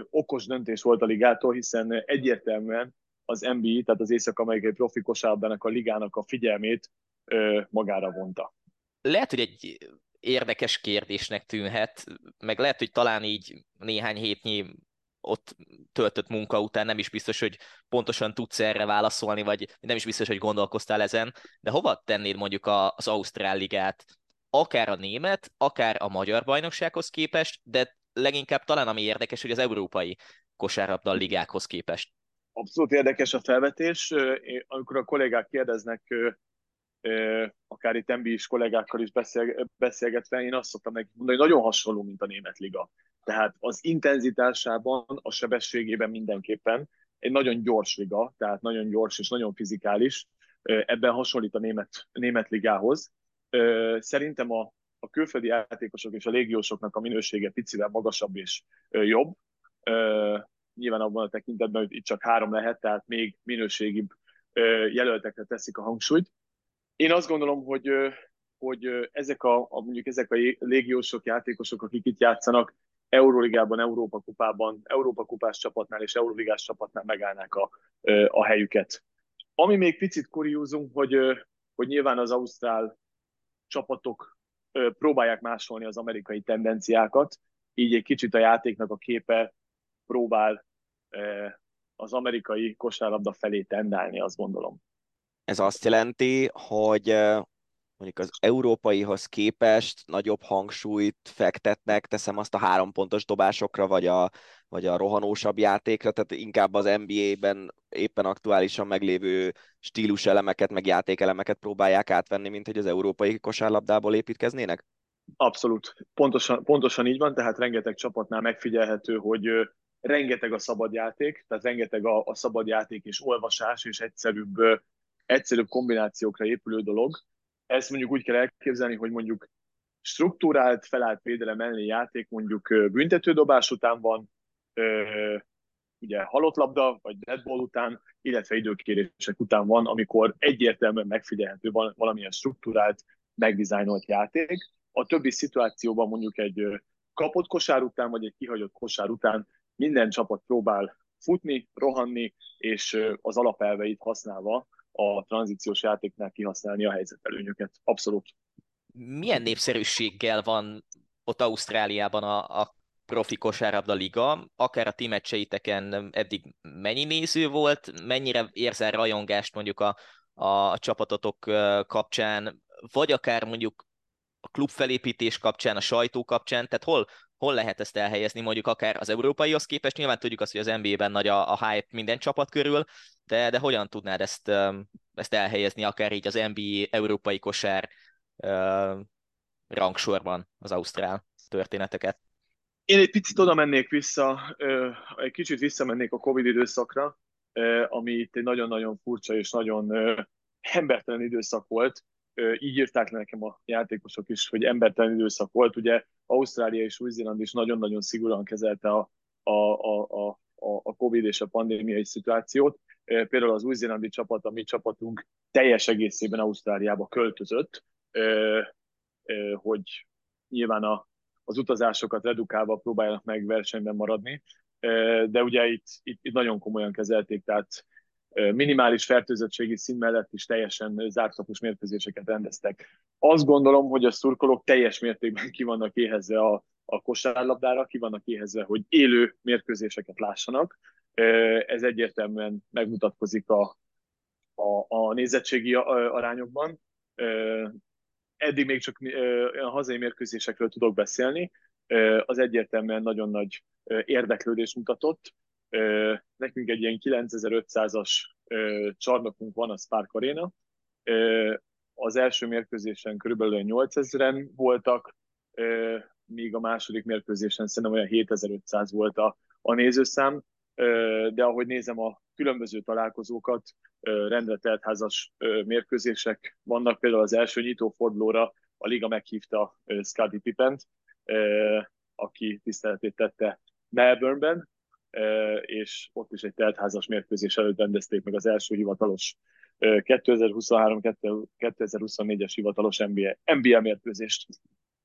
okos döntés volt a ligától, hiszen egyértelműen az NBA, tehát az Észak-Amerikai Profi Kosárlabdának a ligának a figyelmét magára vonta. Lehet, hogy egy érdekes kérdésnek tűnhet, meg lehet, hogy talán így néhány hétnyi ott töltött munka után nem is biztos, hogy pontosan tudsz erre válaszolni, vagy nem is biztos, hogy gondolkoztál ezen, de hova tennéd mondjuk az Ausztrál ligát akár a német, akár a magyar bajnoksághoz képest, de leginkább talán ami érdekes, hogy az európai kosárlabda ligákhoz képest. Abszolút érdekes a felvetés. Amikor a kollégák kérdeznek, akár itt MB-s kollégákkal is beszélgetve, én azt szoktam nekik mondani, hogy nagyon hasonló, mint a német liga. Tehát az intenzitásában, a sebességében mindenképpen egy nagyon gyors liga, tehát nagyon gyors és nagyon fizikális. Ebben hasonlít a német, német ligához. Szerintem a, a külföldi játékosok és a légiósoknak a minősége picivel magasabb és jobb. Nyilván abban a tekintetben, hogy itt csak három lehet, tehát még minőségibb jelöltekre teszik a hangsúlyt. Én azt gondolom, hogy, hogy ezek a, mondjuk ezek a légiósok, játékosok, akik itt játszanak, Euróligában, Európa kupában, Európa kupás csapatnál és Euróligás csapatnál megállnák a, a helyüket. Ami még picit kuriózum, hogy, hogy nyilván az Ausztrál csapatok próbálják másolni az amerikai tendenciákat, így egy kicsit a játéknak a képe próbál az amerikai kosárlabda felé tendálni, azt gondolom. Ez azt jelenti, hogy mondjuk az európaihoz képest nagyobb hangsúlyt fektetnek, teszem azt a három pontos dobásokra, vagy a, vagy a rohanósabb játékra, tehát inkább az NBA-ben éppen aktuálisan meglévő stílus elemeket, meg játékelemeket próbálják átvenni, mint hogy az európai kosárlabdából építkeznének? Abszolút. Pontosan, pontosan így van, tehát rengeteg csapatnál megfigyelhető, hogy rengeteg a szabad játék, tehát rengeteg a, a szabad játék és olvasás és egyszerűbb, egyszerűbb kombinációkra épülő dolog. Ezt mondjuk úgy kell elképzelni, hogy mondjuk struktúrált, felállt védelem elleni játék mondjuk büntetődobás után van, ugye halott labda, vagy deadball után, illetve időkérések után van, amikor egyértelműen megfigyelhető van valamilyen struktúrált megdizájnolt játék. A többi szituációban mondjuk egy kapott kosár után, vagy egy kihagyott kosár után minden csapat próbál futni, rohanni, és az alapelveit használva a tranzíciós játéknál kihasználni a helyzetelőnyöket. Abszolút. Milyen népszerűséggel van ott Ausztráliában a, a profi kosárlabda liga, akár a ti eddig mennyi néző volt, mennyire érzel rajongást mondjuk a, a csapatotok kapcsán, vagy akár mondjuk a klubfelépítés kapcsán, a sajtó kapcsán, tehát hol, hol lehet ezt elhelyezni, mondjuk akár az európaihoz képest, nyilván tudjuk azt, hogy az NBA-ben nagy a, a hype minden csapat körül, de, de hogyan tudnád ezt, ezt elhelyezni, akár így az NBA európai kosár uh, rangsorban az ausztrál történeteket? Én egy picit oda mennék vissza, egy kicsit visszamennék a Covid időszakra, ami itt egy nagyon-nagyon furcsa és nagyon embertelen időszak volt. Így írták nekem a játékosok is, hogy embertelen időszak volt. Ugye Ausztrália és Új-Zéland is nagyon-nagyon szigorúan kezelte a, a, a, a, a Covid és a pandémiai szituációt. Például az új-zélandi csapat, a mi csapatunk teljes egészében Ausztráliába költözött, hogy nyilván a, az utazásokat redukálva próbáljanak meg versenyben maradni, de ugye itt, itt, itt nagyon komolyan kezelték, tehát minimális fertőzöttségi szín mellett is teljesen zártkapus mérkőzéseket rendeztek. Azt gondolom, hogy a szurkolók teljes mértékben ki vannak éhezve a, a kosárlabdára, ki vannak éhezve, hogy élő mérkőzéseket lássanak. Ez egyértelműen megmutatkozik a, a, a nézettségi arányokban. Eddig még csak a hazai mérkőzésekről tudok beszélni. Az egyértelműen nagyon nagy érdeklődés mutatott. Nekünk egy ilyen 9500-as csarnokunk van a Spark Arena. Az első mérkőzésen körülbelül 8000-en voltak, míg a második mérkőzésen szerintem olyan 7500 volt a, a nézőszám, de ahogy nézem a különböző találkozókat, rendre teltházas mérkőzések vannak, például az első nyitófordulóra a liga meghívta Scotty Pippent, aki tiszteletét tette Melbourneben, és ott is egy teltházas mérkőzés előtt rendezték meg az első hivatalos 2023-2024-es hivatalos NBA, NBA mérkőzést.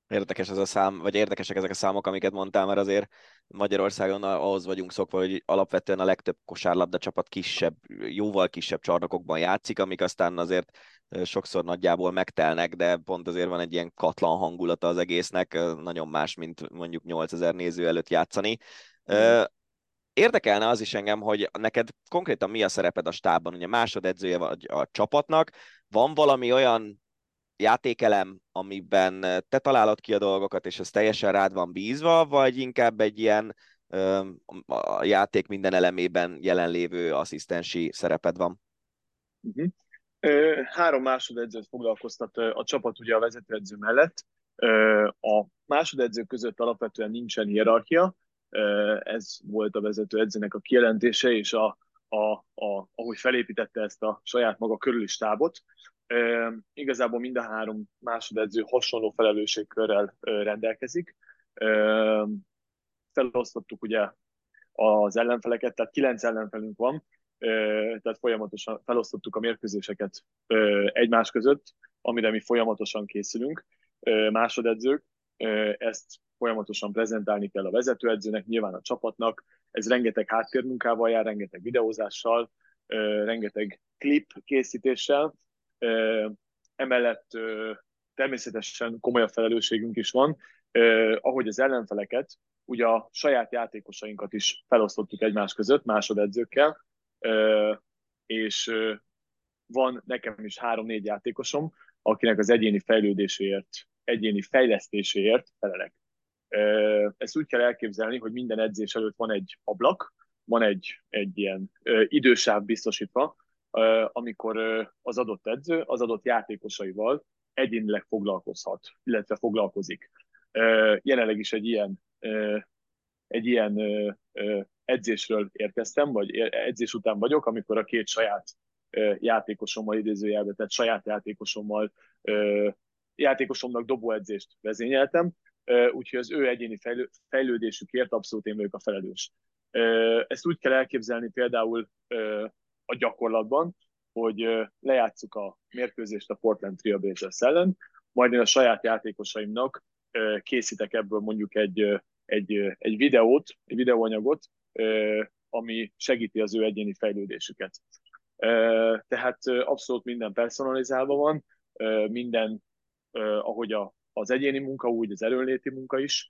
Érdekes ez a szám, vagy érdekesek ezek a számok, amiket mondtál, mert azért Magyarországon ahhoz vagyunk szokva, hogy alapvetően a legtöbb kosárlabda csapat kisebb, jóval kisebb csarnokokban játszik, amik aztán azért sokszor nagyjából megtelnek, de pont azért van egy ilyen katlan hangulata az egésznek, nagyon más, mint mondjuk 8000 néző előtt játszani. Érdekelne az is engem, hogy neked konkrétan mi a szereped a stábban, ugye másodedzője vagy a csapatnak, van valami olyan játékelem, amiben te találod ki a dolgokat, és ez teljesen rád van bízva, vagy inkább egy ilyen a játék minden elemében jelenlévő asszisztensi szereped van? Uh-huh. Három másodedzőt foglalkoztat a csapat ugye a vezetőedző mellett. A másodedző között alapvetően nincsen hierarchia, ez volt a vezetőedzőnek a kijelentése, és a, a, a, ahogy felépítette ezt a saját maga körüli stábot. Igazából mind a három másodedző hasonló felelősségkörrel rendelkezik. Felosztottuk ugye az ellenfeleket, tehát kilenc ellenfelünk van, tehát folyamatosan felosztottuk a mérkőzéseket egymás között, amire mi folyamatosan készülünk, másodedzők. Ezt folyamatosan prezentálni kell a vezetőedzőnek, nyilván a csapatnak. Ez rengeteg háttérmunkával jár, rengeteg videózással, rengeteg klip készítéssel. Emellett természetesen komolyabb felelősségünk is van, ahogy az ellenfeleket, ugye a saját játékosainkat is felosztottuk egymás között, másodedzőkkel, és van nekem is három-négy játékosom, akinek az egyéni fejlődéséért, egyéni fejlesztéséért felelek. Ezt úgy kell elképzelni, hogy minden edzés előtt van egy ablak, van egy, egy ilyen idősáv biztosítva, amikor az adott edző az adott játékosaival egyénileg foglalkozhat, illetve foglalkozik. Jelenleg is egy ilyen, egy ilyen edzésről érkeztem, vagy edzés után vagyok, amikor a két saját játékosommal idézőjelbe, tehát saját játékosommal játékosomnak dobóedzést vezényeltem, úgyhogy az ő egyéni fejlődésükért abszolút én vagyok a felelős. Ezt úgy kell elképzelni például a gyakorlatban, hogy lejátszuk a mérkőzést a Portland Trailblazers ellen, majd én a saját játékosaimnak készítek ebből mondjuk egy, egy, egy videót, egy videóanyagot, ami segíti az ő egyéni fejlődésüket. Tehát abszolút minden personalizálva van, minden, ahogy a, az egyéni munka, úgy az erőnléti munka is,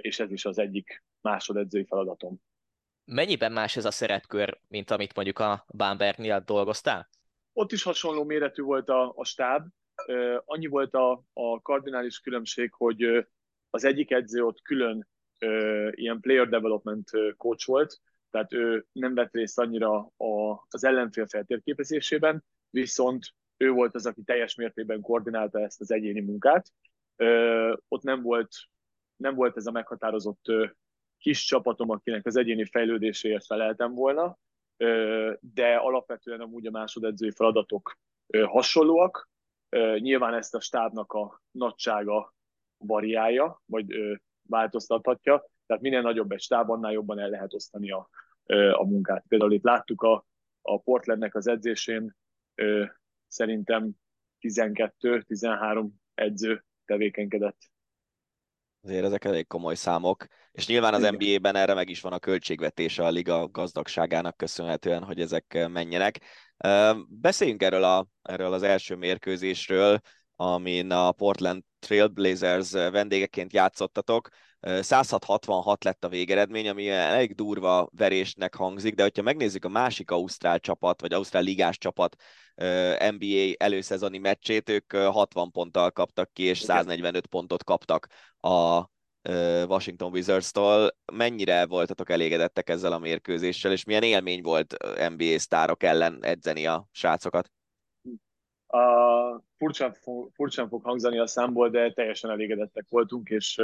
és ez is az egyik másodedzői feladatom. Mennyiben más ez a szerepkör, mint amit mondjuk a Bambergnél dolgoztál? Ott is hasonló méretű volt a, a stáb. Annyi volt a, a kardinális különbség, hogy az egyik edző ott külön ilyen player development coach volt, tehát ő nem vett részt annyira a, az ellenfél feltérképezésében, viszont ő volt az, aki teljes mértékben koordinálta ezt az egyéni munkát. Ott nem volt, nem volt ez a meghatározott kis csapatom, akinek az egyéni fejlődéséért feleltem volna, de alapvetően amúgy a másodedzői feladatok hasonlóak. Nyilván ezt a stábnak a nagysága variálja, vagy változtathatja, tehát minél nagyobb egy stáb, annál jobban el lehet osztani a, a munkát. Például itt láttuk a, a Portlandnek az edzésén, szerintem 12-13 edző tevékenykedett. Azért ezek elég komoly számok, és nyilván az NBA-ben erre meg is van a költségvetése a liga gazdagságának köszönhetően, hogy ezek menjenek. Beszéljünk erről, a, erről az első mérkőzésről, amin a Portland Trailblazers vendégeként játszottatok. 166 lett a végeredmény, ami elég durva verésnek hangzik, de hogyha megnézzük a másik Ausztrál csapat, vagy Ausztrál ligás csapat NBA előszezoni meccsét, ők 60 ponttal kaptak ki, és 145 pontot kaptak a Washington Wizards-tól. Mennyire voltatok elégedettek ezzel a mérkőzéssel, és milyen élmény volt NBA sztárok ellen edzeni a srácokat? A, furcsán, furcsán fog hangzani a számból, de teljesen elégedettek voltunk, és,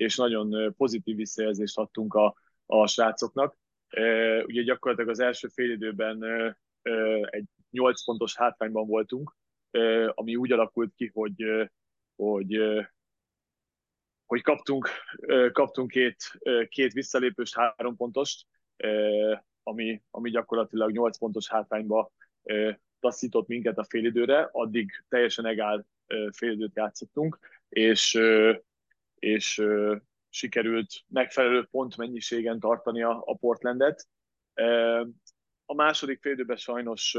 és nagyon pozitív visszajelzést adtunk a, a srácoknak. Ugye gyakorlatilag az első félidőben egy 8 pontos hátrányban voltunk, ami úgy alakult ki, hogy, hogy, hogy kaptunk, kaptunk két, két visszalépős három pontost, ami, ami gyakorlatilag 8 pontos hátrányba taszított minket a félidőre, addig teljesen egál félidőt játszottunk, és, és sikerült megfelelő pontmennyiségen tartani a, a Portlandet. A második félidőben sajnos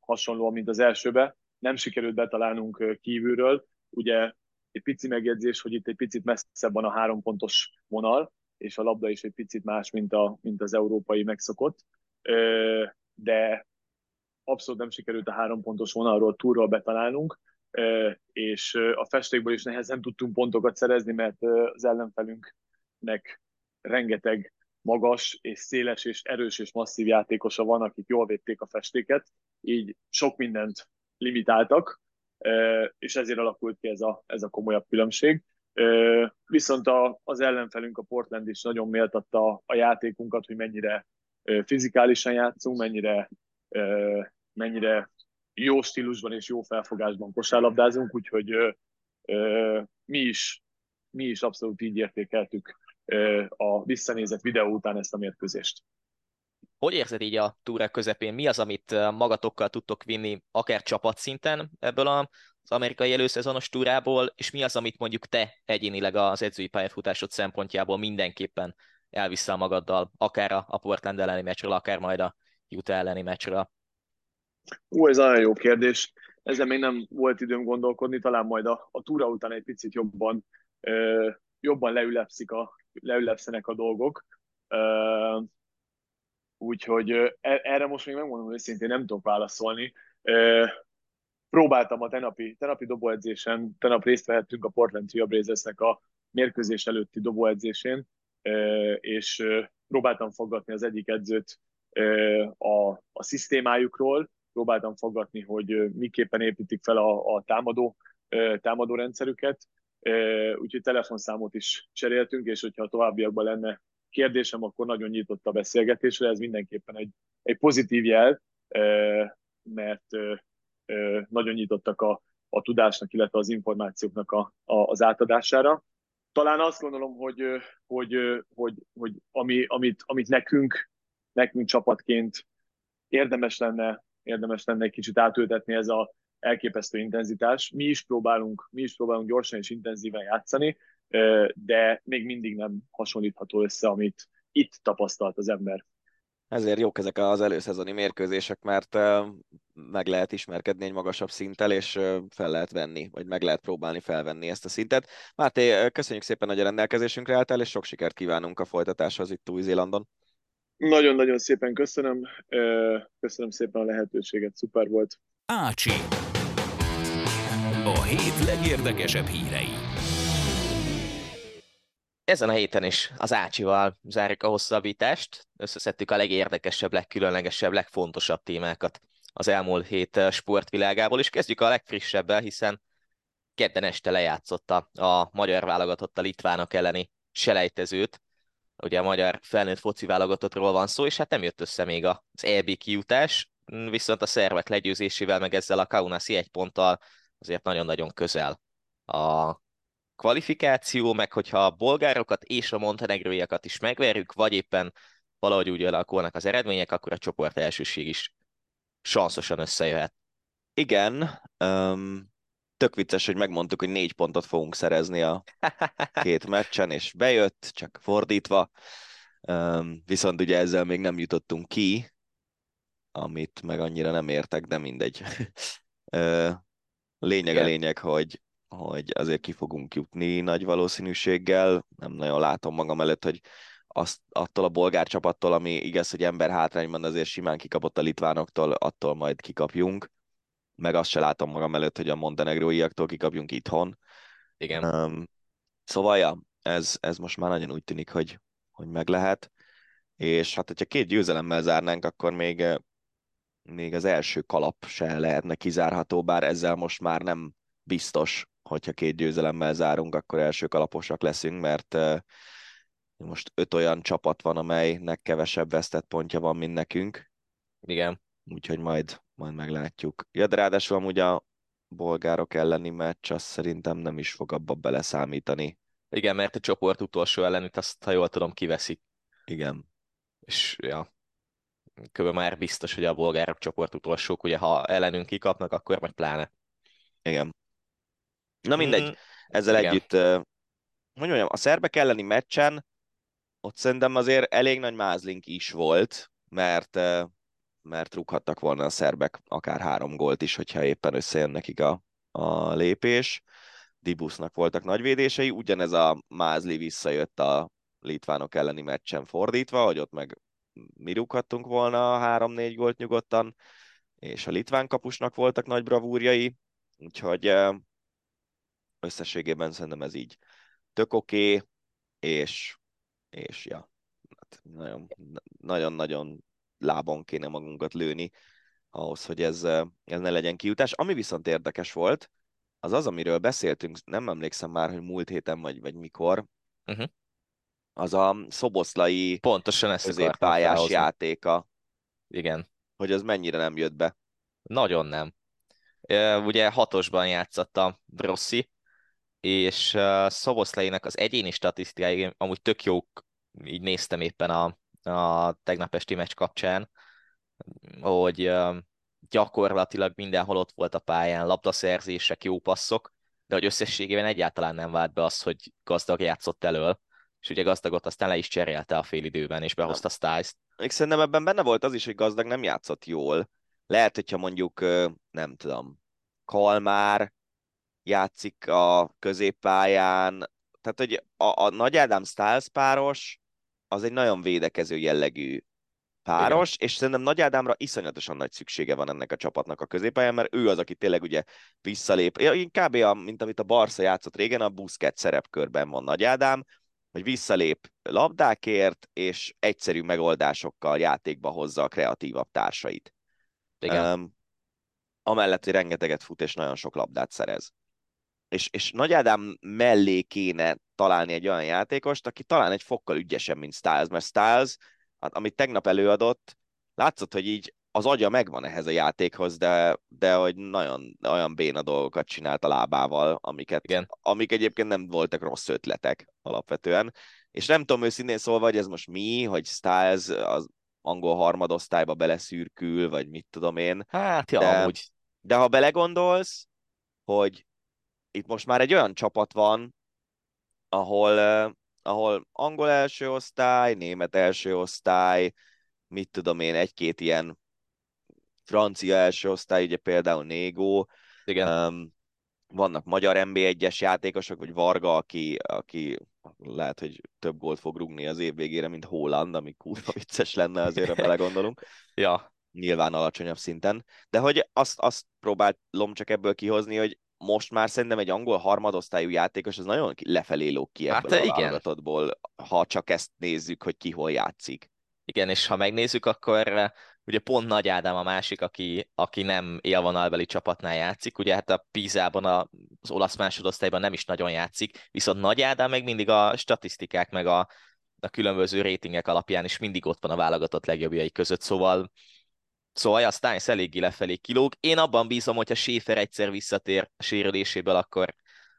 hasonlóan, mint az elsőbe, nem sikerült betalálnunk kívülről. Ugye egy pici megjegyzés, hogy itt egy picit messzebb van a három pontos vonal, és a labda is egy picit más, mint, a, mint az európai megszokott. De abszolút nem sikerült a három pontos vonalról túlról betalálnunk, és a festékből is nehezen tudtunk pontokat szerezni, mert az ellenfelünknek rengeteg magas és széles és erős és masszív játékosa van, akik jól védték a festéket, így sok mindent limitáltak, és ezért alakult ki ez a, ez a komolyabb különbség. Viszont a, az ellenfelünk, a Portland is nagyon méltatta a játékunkat, hogy mennyire fizikálisan játszunk, mennyire, mennyire jó stílusban és jó felfogásban kosárlabdázunk, úgyhogy mi is, mi is abszolút így értékeltük a visszanézett videó után ezt a mérkőzést. Hogy érzed így a túra közepén? Mi az, amit magatokkal tudtok vinni, akár csapatszinten ebből az amerikai előszezonos túrából, és mi az, amit mondjuk te egyénileg az edzői pályafutásod szempontjából mindenképpen elviszel magaddal, akár a Portland elleni meccsről, akár majd a Utah elleni meccsről? Ú, ez nagyon jó kérdés. Ezzel még nem volt időm gondolkodni, talán majd a, a túra után egy picit jobban, ö, jobban leülepszik a, leülepszenek a dolgok. Ö, Úgyhogy e, erre most még megmondom őszintén, nem tudok válaszolni. Próbáltam a tenapi, tenapi dobóedzésen, tenap részt vehettünk a Portland Trailblazersnek a mérkőzés előtti dobóedzésén, és próbáltam fogadni az egyik edzőt a, a szisztémájukról, próbáltam fogadni, hogy miképpen építik fel a, a támadó, támadó rendszerüket, úgyhogy telefonszámot is cseréltünk, és hogyha a továbbiakban lenne kérdésem, akkor nagyon nyitott a beszélgetésre, ez mindenképpen egy, egy pozitív jel, mert nagyon nyitottak a, a tudásnak, illetve az információknak a, a, az átadására. Talán azt gondolom, hogy, hogy, hogy, hogy ami, amit, amit nekünk, nekünk csapatként érdemes lenne, érdemes lenne egy kicsit átültetni ez a, elképesztő intenzitás. Mi is próbálunk, mi is próbálunk gyorsan és intenzíven játszani, de még mindig nem hasonlítható össze, amit itt tapasztalt az ember. Ezért jók ezek az előszezoni mérkőzések, mert meg lehet ismerkedni egy magasabb szinttel, és fel lehet venni, vagy meg lehet próbálni felvenni ezt a szintet. Máté, köszönjük szépen, hogy a rendelkezésünkre álltál, és sok sikert kívánunk a folytatáshoz itt Új-Zélandon. Nagyon-nagyon szépen köszönöm. Köszönöm szépen a lehetőséget, szuper volt. Ácsi. A hét legérdekesebb hírei. Ezen a héten is az Ácsival zárjuk a hosszabbítást. Összeszedtük a legérdekesebb, legkülönlegesebb, legfontosabb témákat az elmúlt hét sportvilágából, és kezdjük a legfrissebbel, hiszen kedden este lejátszotta a magyar válogatott a litvánok elleni selejtezőt. Ugye a magyar felnőtt foci válogatottról van szó, és hát nem jött össze még az EB kijutás, viszont a szervek legyőzésével, meg ezzel a Kaunasi egy ponttal azért nagyon-nagyon közel a kvalifikáció, meg hogyha a bolgárokat és a montenegróiakat is megverjük, vagy éppen valahogy úgy alakulnak az eredmények, akkor a csoport elsőség is sanszosan összejöhet. Igen, um, tök vicces, hogy megmondtuk, hogy négy pontot fogunk szerezni a két meccsen, és bejött, csak fordítva. Um, viszont ugye ezzel még nem jutottunk ki, amit meg annyira nem értek, de mindegy. lényeg a lényeg, hogy hogy azért ki fogunk jutni nagy valószínűséggel. Nem nagyon látom magam előtt, hogy azt, attól a bolgár csapattól, ami igaz, hogy ember hátrányban azért simán kikapott a litvánoktól, attól majd kikapjunk. Meg azt se látom magam előtt, hogy a montenegróiaktól kikapjunk itthon. Igen. Um, szóval, ja, ez, ez most már nagyon úgy tűnik, hogy, hogy meg lehet. És hát, hogyha két győzelemmel zárnánk, akkor még, még az első kalap se lehetne kizárható, bár ezzel most már nem biztos, hogyha két győzelemmel zárunk, akkor első kalaposak leszünk, mert most öt olyan csapat van, amelynek kevesebb vesztett pontja van, mint nekünk. Igen. Úgyhogy majd, majd meglátjuk. Ja, de ráadásul amúgy a bolgárok elleni meccs, azt szerintem nem is fog abba beleszámítani. Igen, mert a csoport utolsó ellenük azt, ha jól tudom, kiveszik. Igen. És ja, kb. már biztos, hogy a bolgárok csoport utolsók, ugye ha ellenünk kikapnak, akkor meg pláne. Igen. Na mindegy, mm, ezzel igen. együtt, hogy mondjam, a szerbek elleni meccsen ott szerintem azért elég nagy mázlink is volt, mert, mert rúghattak volna a szerbek akár három gólt is, hogyha éppen összejön nekik a, a lépés. Dibusznak voltak nagy védései, ugyanez a mázli visszajött a litvánok elleni meccsen fordítva, hogy ott meg mi rúghattunk volna három-négy gólt nyugodtan, és a litván kapusnak voltak nagy bravúrjai, úgyhogy összességében szerintem ez így tök oké, okay, és, és ja, hát nagyon-nagyon lábon kéne magunkat lőni ahhoz, hogy ez, ez ne legyen kiutás. Ami viszont érdekes volt, az az, amiről beszéltünk, nem emlékszem már, hogy múlt héten vagy, vagy mikor, uh-huh. az a szoboszlai Pontosan ezt középpályás játéka. Igen. Hogy az mennyire nem jött be. Nagyon nem. Ugye hatosban játszott a Brossi, és Szoboszlainak az egyéni statisztikai amúgy tök jók, így néztem éppen a, a tegnap esti meccs kapcsán, hogy gyakorlatilag mindenhol ott volt a pályán, labdaszerzések, jó passzok, de hogy összességében egyáltalán nem vált be az, hogy gazdag játszott elől, és ugye gazdagot aztán le is cserélte a fél időben, és behozta Stiles-t. Még szerintem ebben benne volt az is, hogy gazdag nem játszott jól. Lehet, hogyha mondjuk, nem tudom, Kalmár, játszik a középpályán, tehát hogy a, a Nagy Ádám Stiles páros az egy nagyon védekező jellegű páros, Igen. és szerintem Nagy Ádámra iszonyatosan nagy szüksége van ennek a csapatnak a középpályán, mert ő az, aki tényleg ugye visszalép. Kb. A, mint amit a Barca játszott régen, a Busquets szerepkörben van Nagy Ádám, hogy visszalép labdákért, és egyszerű megoldásokkal játékba hozza a kreatívabb társait. Igen. Um, amellett, hogy rengeteget fut, és nagyon sok labdát szerez és, és Nagy Ádám mellé kéne találni egy olyan játékost, aki talán egy fokkal ügyesebb, mint Styles, mert Styles, hát, amit tegnap előadott, látszott, hogy így az agya megvan ehhez a játékhoz, de, de hogy nagyon olyan béna dolgokat csinált a lábával, amiket, Igen. amik egyébként nem voltak rossz ötletek alapvetően. És nem tudom őszintén szólva, hogy ez most mi, hogy Styles az angol harmadosztályba beleszürkül, vagy mit tudom én. Hát, ja, de, amúgy De ha belegondolsz, hogy itt most már egy olyan csapat van, ahol, ahol angol első osztály, német első osztály, mit tudom én, egy-két ilyen francia első osztály, ugye például Négó, Igen. Um, vannak magyar NB1-es játékosok, vagy Varga, aki, aki lehet, hogy több gólt fog rugni az év végére, mint Holland, ami kurva vicces lenne azért, ha belegondolunk. ja. Nyilván alacsonyabb szinten. De hogy azt, azt próbálom csak ebből kihozni, hogy most már szerintem egy angol harmadosztályú játékos az nagyon lefelé lóg ki ebből hát, a igen. válogatottból, ha csak ezt nézzük, hogy ki hol játszik. Igen, és ha megnézzük, akkor ugye pont Nagy Ádám a másik, aki, aki nem élvonalbeli csapatnál játszik, ugye hát a Pízában, az olasz másodosztályban nem is nagyon játszik, viszont Nagy Ádám meg mindig a statisztikák, meg a, a különböző rétingek alapján is mindig ott van a válogatott legjobbjai között, szóval Szóval a Steins eléggé lefelé kilóg. Én abban bízom, hogyha Schäfer egyszer visszatér a sérüléséből, akkor,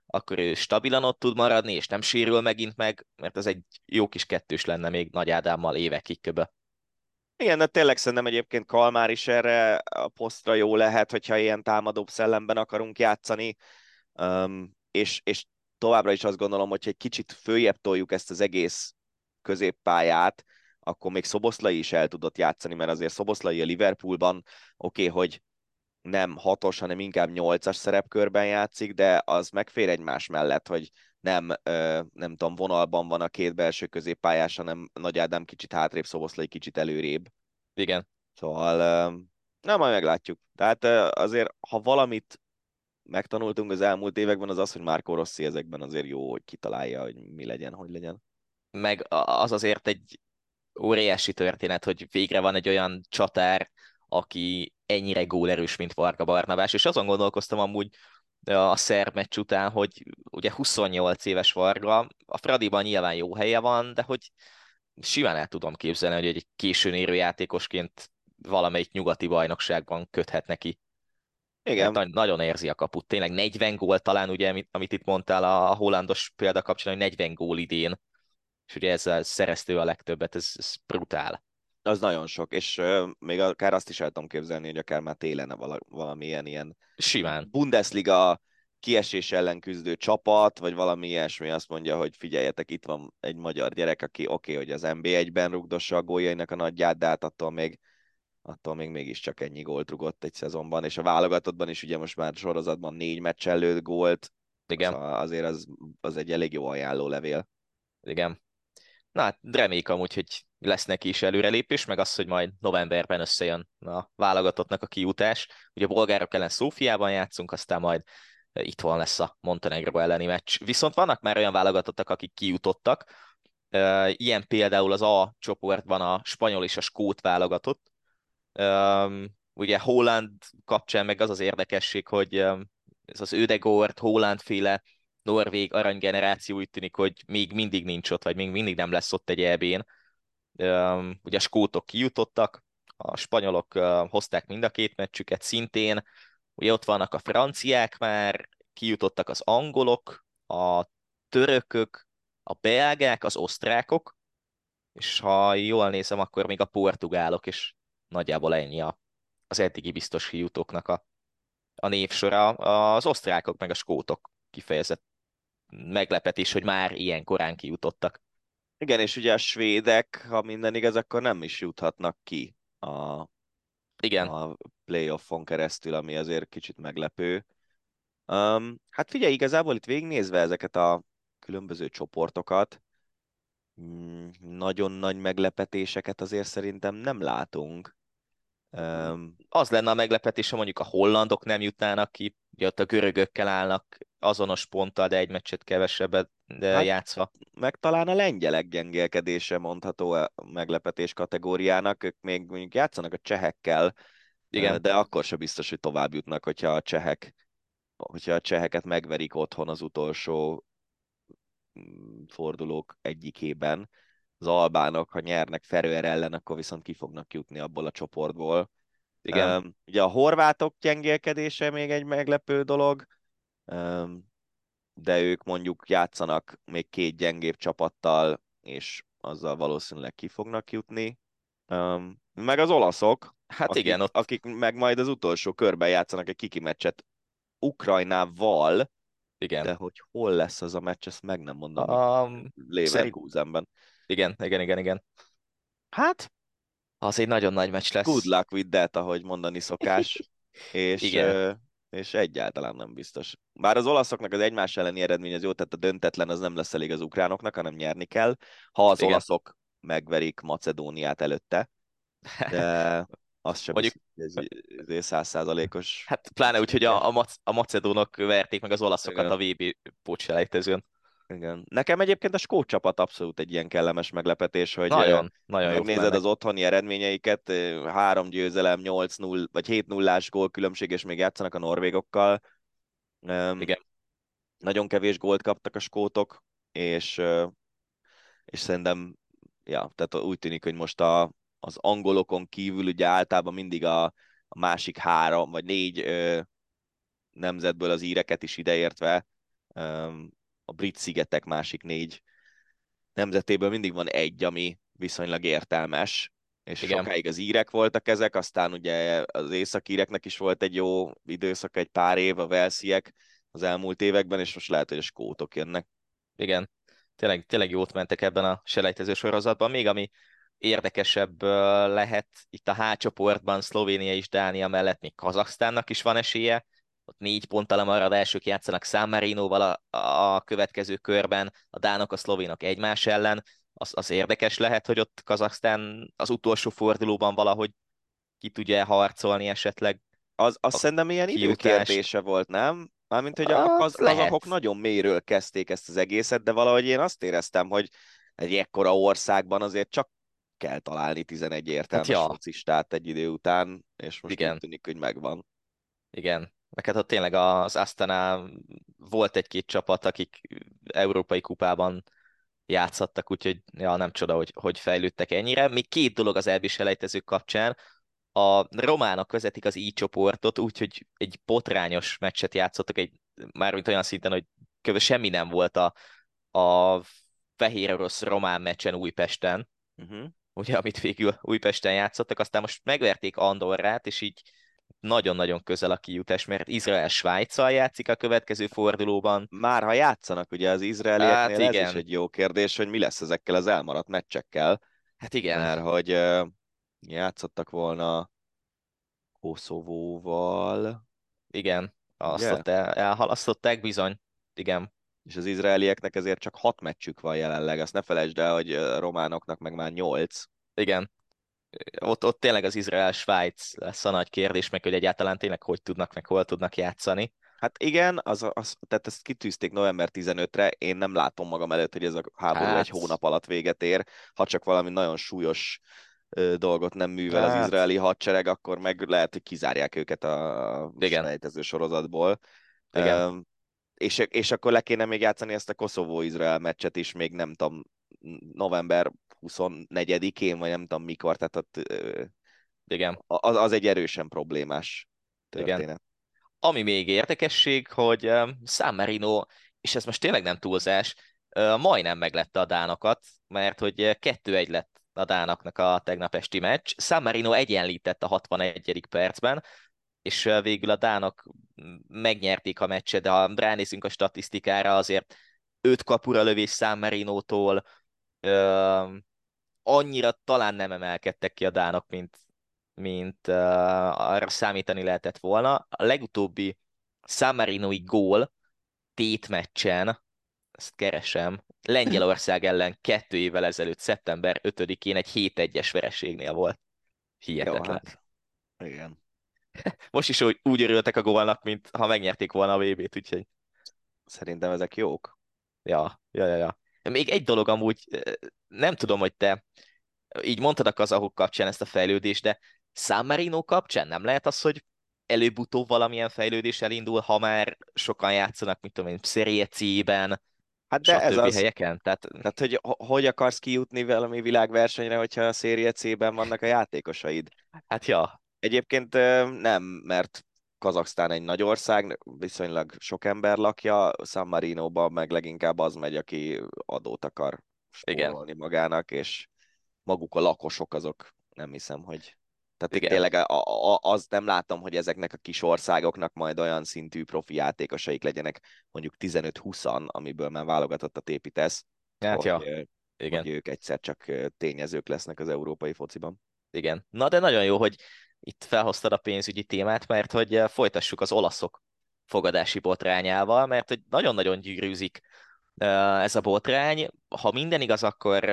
akkor ő stabilan ott tud maradni, és nem sérül megint meg, mert ez egy jó kis kettős lenne még Nagy Ádámmal évekig köbe. Igen, de tényleg szerintem egyébként Kalmár is erre a posztra jó lehet, hogyha ilyen támadóbb szellemben akarunk játszani, um, és, és továbbra is azt gondolom, hogy egy kicsit följebb toljuk ezt az egész középpályát, akkor még Szoboszlai is el tudott játszani, mert azért Szoboszlai a Liverpoolban, oké, okay, hogy nem hatos, hanem inkább nyolcas szerepkörben játszik, de az megfér egymás mellett, hogy nem, nem tudom, vonalban van a két belső középpályás, hanem Nagy Ádám kicsit hátrébb, Szoboszlai kicsit előrébb. Igen. Szóval nem, majd meglátjuk. Tehát azért, ha valamit megtanultunk az elmúlt években, az az, hogy Márko Rossi ezekben azért jó, hogy kitalálja, hogy mi legyen, hogy legyen. Meg az azért egy óriási történet, hogy végre van egy olyan csatár, aki ennyire gólerős, mint Varga Barnabás, és azon gondolkoztam amúgy a szerb meccs után, hogy ugye 28 éves Varga, a Fradiban nyilván jó helye van, de hogy simán el tudom képzelni, hogy egy későn érő játékosként valamelyik nyugati bajnokságban köthet neki. Igen. Na- nagyon érzi a kaput. Tényleg 40 gól talán, ugye, amit, amit itt mondtál a, a hollandos példa kapcsán, hogy 40 gól idén, és ugye ezzel szereztő a legtöbbet, ez, ez brutál. Az nagyon sok, és uh, még akár azt is el tudom képzelni, hogy akár már télen vala, valamilyen ilyen Simán. Bundesliga kiesés ellen küzdő csapat, vagy valami ilyesmi azt mondja, hogy figyeljetek, itt van egy magyar gyerek, aki oké, okay, hogy az NB1-ben rugdossa a góljainak a nagyját, de hát attól még, attól még mégiscsak ennyi gólt rugott egy szezonban, és a válogatottban is ugye most már sorozatban négy meccs előtt gólt, Igen. Az azért az, az egy elég jó ajánló levél. Igen. Na hát reméljük amúgy, hogy lesz neki is előrelépés, meg az, hogy majd novemberben összejön a válogatottnak a kijutás. Ugye a bolgárok ellen Szófiában játszunk, aztán majd itthon lesz a Montenegro elleni meccs. Viszont vannak már olyan válogatottak, akik kijutottak, ilyen például az A csoportban a spanyol és a skót válogatott. Ugye Holland kapcsán meg az az érdekesség, hogy ez az Ödegord, Holland féle norvég aranygeneráció úgy tűnik, hogy még mindig nincs ott, vagy még mindig nem lesz ott egy EB-n. Ugye a skótok kijutottak, a spanyolok hozták mind a két meccsüket szintén, ugye ott vannak a franciák már, kijutottak az angolok, a törökök, a belgák, az osztrákok, és ha jól nézem, akkor még a portugálok, és nagyjából ennyi a, az eddigi biztos kijutóknak a, a névsora. Az osztrákok meg a skótok kifejezett meglepetés, hogy már ilyen korán kijutottak. Igen, és ugye a svédek, ha minden igaz, akkor nem is juthatnak ki a, Igen. a playoffon keresztül, ami azért kicsit meglepő. Um, hát figyelj, igazából itt végignézve ezeket a különböző csoportokat, mm, nagyon nagy meglepetéseket azért szerintem nem látunk. Um, az lenne a meglepetés, ha mondjuk a hollandok nem jutnának ki, ugye ott a görögökkel állnak azonos ponttal, de egy meccset kevesebbet hát, játszva. Meg talán a lengyelek gyengélkedése mondható meglepetés kategóriának, ők még mondjuk játszanak a csehekkel, Igen. de akkor sem biztos, hogy tovább jutnak, hogyha a csehek hogyha a cseheket megverik otthon az utolsó mm, fordulók egyikében, az albánok, ha nyernek Ferőer ellen, akkor viszont ki fognak jutni abból a csoportból. Igen. Um, ugye a horvátok gyengélkedése még egy meglepő dolog, de ők mondjuk játszanak még két gyengébb csapattal, és azzal valószínűleg ki fognak jutni. Um, Meg az olaszok, Hát akik, igen, ott akik meg majd az utolsó körben játszanak egy kiki meccset Ukrajnával, igen. de hogy hol lesz az a meccs, ezt meg nem mondom. A, Leverkusenben. igen, igen, igen, igen. Hát, az egy nagyon nagy meccs lesz. Good luck with that, ahogy mondani szokás. és, Igen. És egyáltalán nem biztos. Bár az olaszoknak az egymás elleni eredmény az jó, tehát a döntetlen az nem lesz elég az ukránoknak, hanem nyerni kell. Ha az Igen. olaszok megverik Macedóniát előtte, de az sem Mondjuk- biztos, ez ezért százszázalékos. Hát pláne úgy, hogy a, a, mac, a macedónok verték meg az olaszokat Igen. a VB pótselejtezőn. Igen. Nekem egyébként a skót csapat abszolút egy ilyen kellemes meglepetés, hogy Nagyon, nagyon megnézed az otthoni eredményeiket, három győzelem, 8-0 vagy 7 0 gól különbség, és még játszanak a norvégokkal. Igen. Nagyon kevés gólt kaptak a skótok, és, és szerintem, ja, tehát úgy tűnik, hogy most a, az angolokon kívül ugye általában mindig a, a másik három vagy négy ö, nemzetből az íreket is ideértve, a brit szigetek másik négy nemzetéből mindig van egy, ami viszonylag értelmes, és Igen. Sokáig az írek voltak ezek, aztán ugye az északíreknek is volt egy jó időszak, egy pár év, a velsziek az elmúlt években, és most lehet, hogy a skótok jönnek. Igen, tényleg, tényleg jót mentek ebben a selejtező sorozatban. Még ami érdekesebb lehet itt a H csoportban Szlovénia és Dánia mellett még Kazaksztánnak is van esélye. Ott négy ponttal a maradások játszanak San Marinoval a, a következő körben, a dánok, a szlovénok egymás ellen. Az, az érdekes lehet, hogy ott Kazaksztán az utolsó fordulóban valahogy ki tudja harcolni esetleg. Az, az szerintem ilyen időkérdése volt, nem? Mármint, hogy a Hát, kaz, lehet. kazahok nagyon mélyről kezdték ezt az egészet, de valahogy én azt éreztem, hogy egy ekkora országban azért csak kell találni 11 értelmes ja. focistát egy idő után, és most Igen. úgy tűnik, hogy megvan. Igen, meg hát ott tényleg az Astana volt egy-két csapat, akik európai kupában játszhattak, úgyhogy ja, nem csoda, hogy, hogy fejlődtek ennyire. Még két dolog az elbis elejtezők kapcsán. A románok vezetik az I csoportot, úgyhogy egy botrányos meccset játszottak, egy, mármint olyan szinten, hogy kb. semmi nem volt a, a fehér orosz román meccsen Újpesten, Uh-huh. ugye, amit végül Újpesten játszottak, aztán most megverték Andorrát, és így nagyon-nagyon közel a kijutás, mert Izrael Svájccal játszik a következő fordulóban. Már ha játszanak, ugye az izraelieknél Hát hát ez igen. is egy jó kérdés, hogy mi lesz ezekkel az elmaradt meccsekkel, Hát igen, mert hogy játszottak volna Koszovóval, igen, azt ott el, elhalasztották bizony, igen, és az izraelieknek ezért csak hat meccsük van jelenleg. Azt ne felejtsd el, hogy a románoknak meg már nyolc. igen. Ott, ott tényleg az Izrael-Svájc lesz a nagy kérdés, meg hogy egyáltalán tényleg hogy tudnak, meg hol tudnak játszani. Hát igen, az, az, tehát ezt kitűzték november 15-re, én nem látom magam előtt, hogy ez a háború Hát. egy hónap alatt véget ér, ha csak valami nagyon súlyos ö, dolgot nem művel Hát. az izraeli hadsereg, akkor meg lehet, hogy kizárják őket a selejtező sorozatból. Igen. Ö, és, és akkor le kéne még játszani ezt a Koszovó-Izrael meccset is, még nem tudom, november 24-én, vagy nem tudom mikor, tehát ott, Igen. az, az egy erősen problémás Igen. történet. Ami még érdekesség, hogy San Marino, és ez most tényleg nem túlzás, majdnem meglette a dánokat, mert hogy uh, 2-1 lett a dánoknak a tegnap esti meccs. San Marino egyenlített a 61. percben, és végül a dánok megnyerték a meccset, de ha ránézünk a statisztikára, azért 5 kapura lövés San Marinótól, uh, annyira talán nem emelkedtek ki a dánok, mint, mint uh, arra számítani lehetett volna. A legutóbbi San Marinoi gól tétmeccsen, ezt keresem, Lengyelország ellen kettő évvel ezelőtt, szeptember 5-én egy 7-1-es vereségnél volt. Hihetetlen. Jó, hát, igen. Most is úgy, úgy örültek a gólnak, mint ha megnyerték volna a VB-t, úgyhogy Szerintem ezek jók. ja, ja, ja, ja. Még egy dolog amúgy, nem tudom, hogy te így mondtad a kazahok kapcsán ezt a fejlődést, de San Marino kapcsán nem lehet az, hogy előbb-utóbb valamilyen fejlődés elindul, ha már sokan játszanak, mit tudom én, Serie C-ben, Hát de ez az, helyeken. Tehát tehát hogy ho- hogy akarsz kijutni valami világversenyre, hogyha a Serie C-ben vannak a játékosaid? hát ja, Egyébként nem, mert Kazaksztán egy nagy ország, viszonylag sok ember lakja, San Marinoban meg leginkább az megy, aki adót akar Igen. spórolni magának, és maguk a lakosok azok nem hiszem, hogy tehát Igen. tényleg a, a, azt nem látom, hogy ezeknek a kis országoknak majd olyan szintű profi játékosaik legyenek, mondjuk 15-20-an, amiből már válogatottat építesz, Hát hogy, ja, igen. hogy ők egyszer csak tényezők lesznek az európai fociban. Igen. Na de nagyon jó, hogy itt felhoztad a pénzügyi témát, mert hogy eh, folytassuk az olaszok fogadási botrányával, mert hogy nagyon-nagyon gyűrűzik eh, ez a botrány. Ha minden igaz, akkor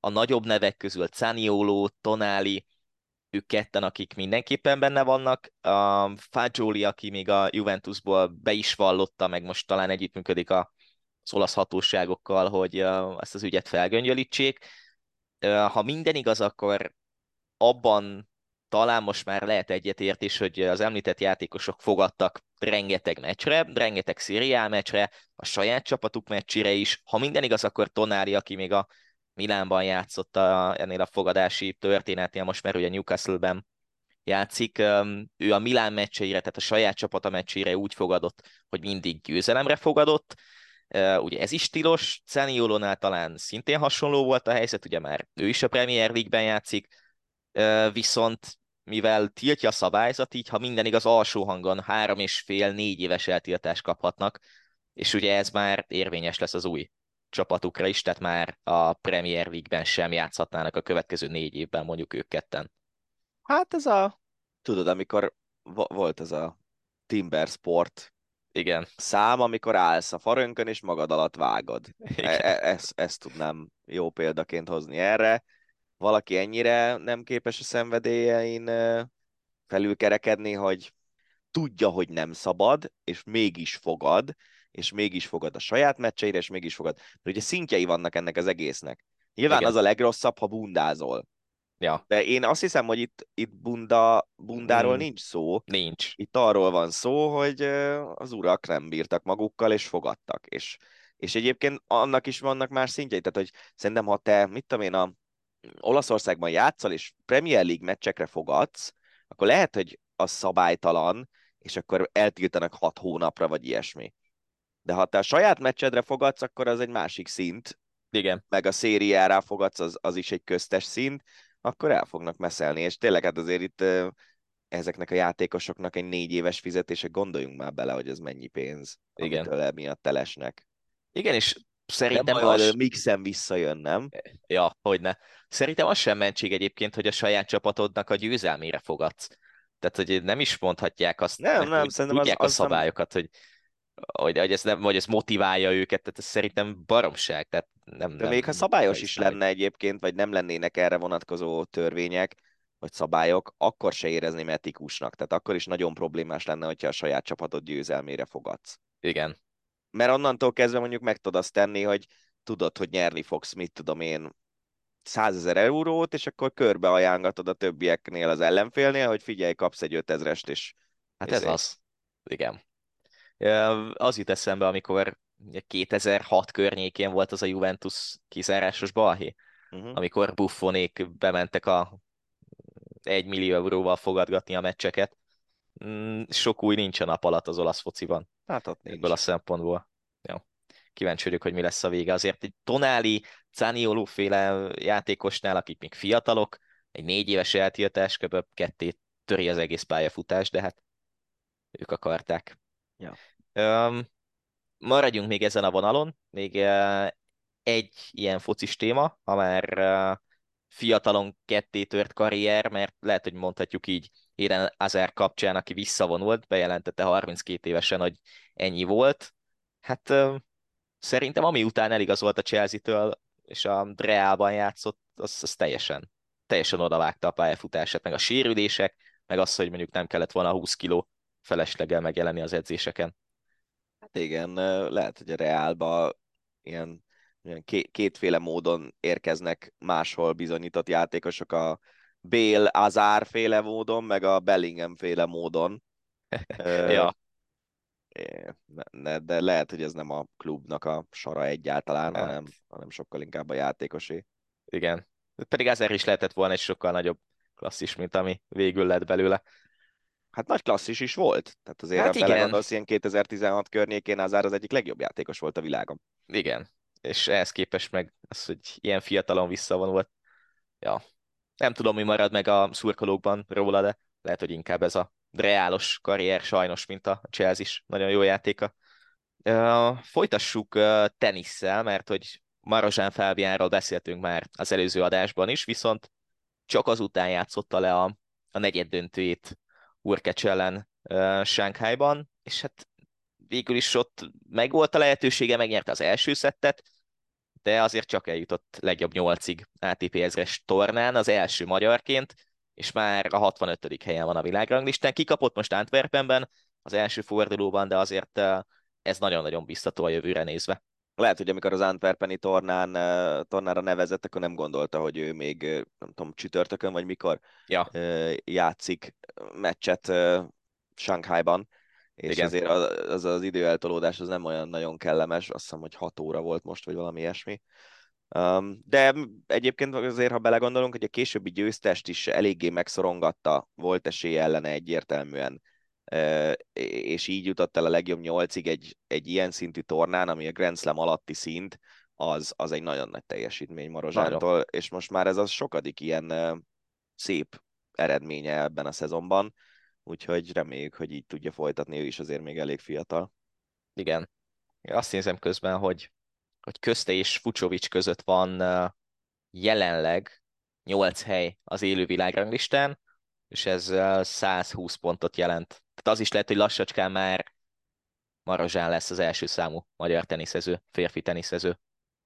a nagyobb nevek közül Zaniolo, Tonali, ők ketten, akik mindenképpen benne vannak. A Fagioli, aki még a Juventusból be is vallotta, meg most talán együttműködik a, az olasz hatóságokkal, hogy eh, ezt az ügyet felgöngyölítsék. Ha minden igaz, akkor abban talán most már lehet egyetértés, hogy az említett játékosok fogadtak rengeteg meccsre, rengeteg szériál meccsre, a saját csapatuk meccsére is. Ha minden igaz, akkor Tonári, aki még a Milánban játszott a, ennél a fogadási történetnél, most már ugye Newcastle-ben játszik, ő a Milán meccseire, tehát a saját csapata meccsére úgy fogadott, hogy mindig győzelemre fogadott, ugye ez is tilos, Zaniolónál talán szintén hasonló volt a helyzet, ugye már ő is a Premier League-ben játszik, viszont mivel tiltja a szabályzat, így ha minden igaz alsó hangon három és fél, négy éves eltiltást kaphatnak, és ugye ez már érvényes lesz az új csapatukra is, tehát már a Premier League-ben sem játszhatnának a következő négy évben mondjuk ők ketten. Hát ez a, tudod, amikor vo- volt ez a Timber Sport Igen, szám, amikor állsz a farönkön és magad alatt vágod. E- e- ezt, ezt tudnám jó példaként hozni erre. Valaki ennyire nem képes a szenvedélyein felülkerekedni, hogy tudja, hogy nem szabad, és mégis fogad, és mégis fogad a saját meccseire, és mégis fogad. Mert ugye szintjei vannak ennek az egésznek. Nyilván Igen. az a legrosszabb, ha bundázol. ja, De én azt hiszem, hogy itt, itt bunda, bundáról Mm. nincs szó. nincs. Itt arról van szó, hogy az urak nem bírtak magukkal, és fogadtak. És, és egyébként annak is vannak más szintjei. Tehát, hogy szerintem, ha te, mit tudom én, a Olaszországban játszol, és Premier League meccsekre fogadsz, akkor lehet, hogy az szabálytalan, és akkor eltiltanak hat hónapra, vagy ilyesmi. De ha te a saját meccsedre fogadsz, akkor az egy másik szint, Igen, meg a szériára fogadsz, az, az is egy köztes szint, akkor el fognak meszelni, és tényleg hát azért itt ezeknek a játékosoknak egy négy éves fizetése, gondoljunk már bele, hogy ez mennyi pénz, Igen. amitől emiatt telesnek. igen, és szerintem baj, az... hogy mixen visszajön, nem? Ja, hogyne. Szerintem az sem mentség egyébként, hogy a saját csapatodnak a győzelmére fogadsz. Tehát, hogy nem is mondhatják azt, Nem, nem, úgy szerintem tudják az a nem- szabályokat, hogy, hogy, hogy, ez nem, hogy ez motiválja őket, tehát ez szerintem baromság. Tehát nem, De nem, még ha szabályos is hogy- lenne egyébként, vagy nem lennének erre vonatkozó törvények, vagy szabályok, akkor se érezném etikusnak. Tehát akkor is nagyon problémás lenne, hogyha a saját csapatod győzelmére fogadsz. Igen, Mert onnantól kezdve mondjuk meg tudod azt tenni, hogy tudod, hogy nyerni fogsz, mit tudom én, 100 ezer eurót, és akkor körbe ajánlatod a többieknél az ellenfélnél, hogy figyelj, kapsz egy 5000-est, és hát ez Ezért. az. Igen. Az jut eszembe, amikor ugye 2006 környékén volt az a Juventus kizárásos balhé, uh-huh. amikor Buffonék bementek a 1 millió euróval fogadgatni a meccseket. Mm, Sok új nincs a nap alatt az olasz fociban, hát ott nincs. ebből a szempontból. Jó. Kíváncsi vagyok, hogy mi lesz a vége. Azért egy Tonali, Zanioló féle játékosnál, akik még fiatalok, egy négy éves eltiltás, kb. ketté töri az egész pályafutás, de hát ők akarták. Ja. Öm, maradjunk még ezen a vonalon, még eh, egy ilyen focis téma, ha már eh, fiatalon ketté tört karrier, mert lehet, hogy mondhatjuk így Eden Azár kapcsán, aki visszavonult, bejelentette 32 évesen, hogy ennyi volt. Hát szerintem ami után eligazolt a Chelsea-től, és a Realban játszott, az, az teljesen, teljesen odavágta a pályafutását, meg a sérülések, meg az, hogy mondjuk nem kellett volna 20 kiló felesleggel megjelenni az edzéseken. Hát igen, lehet, hogy a Reálba ilyen, ilyen ké- kétféle módon érkeznek máshol bizonyított játékosok, a Bale Azár féle módon, meg a Bellingham féle módon. Ja, ne- De lehet, hogy ez nem a klubnak a sara egyáltalán, Hát. hanem, hanem sokkal inkább a játékosé. igen. Pedig Azár is lehetett volna egy sokkal nagyobb klasszis, mint ami végül lett belőle. Hát nagy klasszis is volt. Tehát azért, Hát belegondolsz, ilyen 2016 környékén Azár az egyik legjobb játékos volt a világon. Igen. És ehhez képest meg az, hogy ilyen fiatalon visszavonult, ja, Nem tudom, mi marad meg a szurkolókban róla, de lehet, hogy inkább ez a reálos karrier sajnos, mint a Chelsea is. Nagyon jó játéka. Folytassuk tenisszel, mert hogy Marozsán Fábiánról beszéltünk már az előző adásban is, viszont csak azután játszotta le a, a negyed döntőjét Urkecs ellen Sánkhájban, és hát végül is ott meg volt a lehetősége, megnyerte az első szettet, de azért csak eljutott legjobb nyolcig ATP ezres tornán, az első magyarként, és már a 65. helyen van a világranglistán. Kikapott most Antwerpenben az első fordulóban, de azért ez nagyon-nagyon biztató a jövőre nézve. Lehet, hogy amikor az Antwerpeni tornán, tornára nevezett, akkor nem gondolta, hogy ő még, nem tudom, csütörtökön vagy mikor ja. játszik meccset Shanghaiban, és Igen. ezért az, az, az időeltolódás az nem olyan nagyon kellemes, azt hiszem, hogy 6 óra volt most, vagy valami ilyesmi. Um, de egyébként azért, ha belegondolunk, hogy a későbbi győztest is eléggé megszorongatta, volt esély ellene egyértelműen, uh, és így jutott el a legjobb nyolcig egy, egy ilyen szintű tornán, ami a Grand Slam alatti szint, az, az egy nagyon nagy teljesítmény Marozsántól, és most már ez az sokadik ilyen uh, szép eredménye ebben a szezonban, úgyhogy reméljük, hogy így tudja folytatni, ő is azért még elég fiatal. Igen. Azt nézem közben, hogy hogy közte és Fucsovics között van jelenleg 8 hely az élő világranglistán, és ez 120 pontot jelent. Tehát az is lehet, hogy lassacskán már Marozsán lesz az első számú magyar teniszező, férfi teniszező,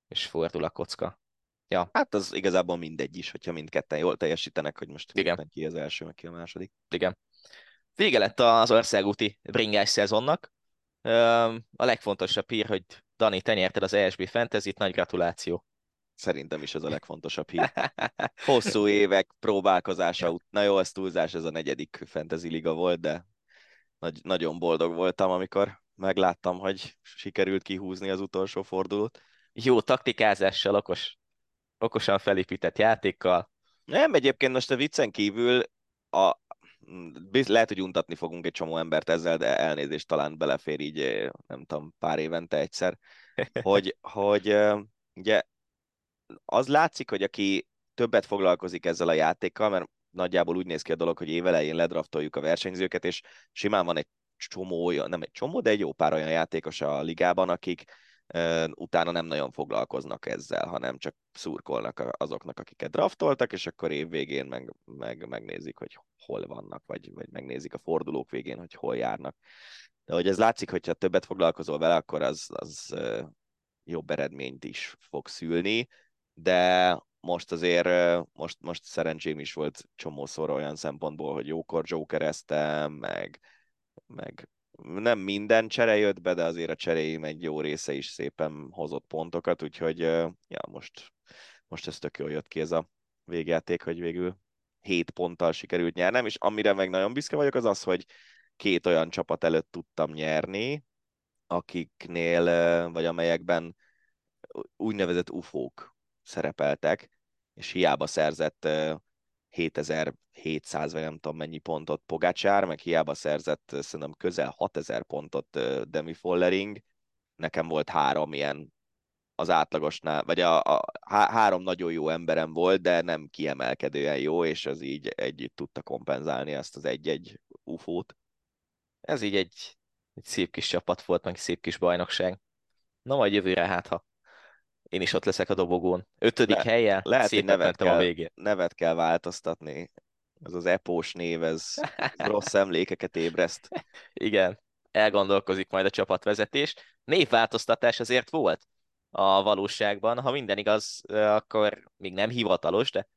és fordul a kocka. Ja. Hát az igazából mindegy is, hogyha mindketten jól teljesítenek, hogy most Igen. ki az első, meg ki a második. Igen. Vége lett az országúti bringás szezonnak. A legfontosabb hír, hogy Dani, te nyerted az ESB Fantasy-t, nagy gratuláció. Szerintem is ez a legfontosabb hír. Hosszú évek próbálkozása ut- Na jó, ez túlzás, ez a negyedik Fantasy Liga volt, de nagy, nagyon boldog voltam, amikor megláttam, hogy sikerült kihúzni az utolsó fordulót. Jó taktikázással, okos, okosan felépített játékkal. Nem, egyébként most a viccen kívül a, lehet, hogy untatni fogunk egy csomó embert ezzel, de elnézést talán belefér így, eh, nem tudom, pár évente egyszer, hogy, hogy eh, ugye az látszik, hogy aki többet foglalkozik ezzel a játékkal, mert nagyjából úgy néz ki a dolog, hogy évelején ledraftoljuk a versenyzőket, és simán van egy csomó olyan, nem egy csomó, de egy jó pár olyan játékos a ligában, akik utána nem nagyon foglalkoznak ezzel, hanem csak szurkolnak azoknak, akiket draftoltak, és akkor év végén meg, meg, megnézik, hogy hol vannak, vagy, vagy megnézik a fordulók végén, hogy hol járnak. De hogy ez látszik, hogyha többet foglalkozol vele, akkor az, az jobb eredményt is fog szülni, de most azért, most, most szerencsém is volt csomószor olyan szempontból, hogy jókor jokereztem, meg, meg nem minden csere jött be, de azért a cseréim egy jó része is szépen hozott pontokat, úgyhogy ja, most, most ez tök jól jött ki ez a végjáték, hogy végül 7 ponttal sikerült nyernem, és amire meg nagyon büszke vagyok, az az, hogy két olyan csapat előtt tudtam nyerni, akiknél, vagy amelyekben úgynevezett ufók szerepeltek, és hiába szerzett 7700 vagy nem tudom mennyi pontot Pogácsár, meg hiába szerzett szerintem közel 6000 pontot Demi Follering, nekem volt három ilyen az átlagosnál, vagy a, a, há, három nagyon jó emberem volt, de nem kiemelkedően jó, és az így együtt tudta kompenzálni ezt az egy-egy ufót. Ez így egy, egy szép kis csapat volt, meg szép kis bajnokság. Na majd jövőre hát, ha én is ott leszek a dobogón. Ötödik Le, helye, lehet, hogy nevet kell, a végén. nevet kell változtatni. Ez az epós név, ez, rossz emlékeket ébreszt. Igen, elgondolkozik majd a csapatvezetés. Névváltoztatás azért volt a valóságban. Ha minden igaz, akkor még nem hivatalos, de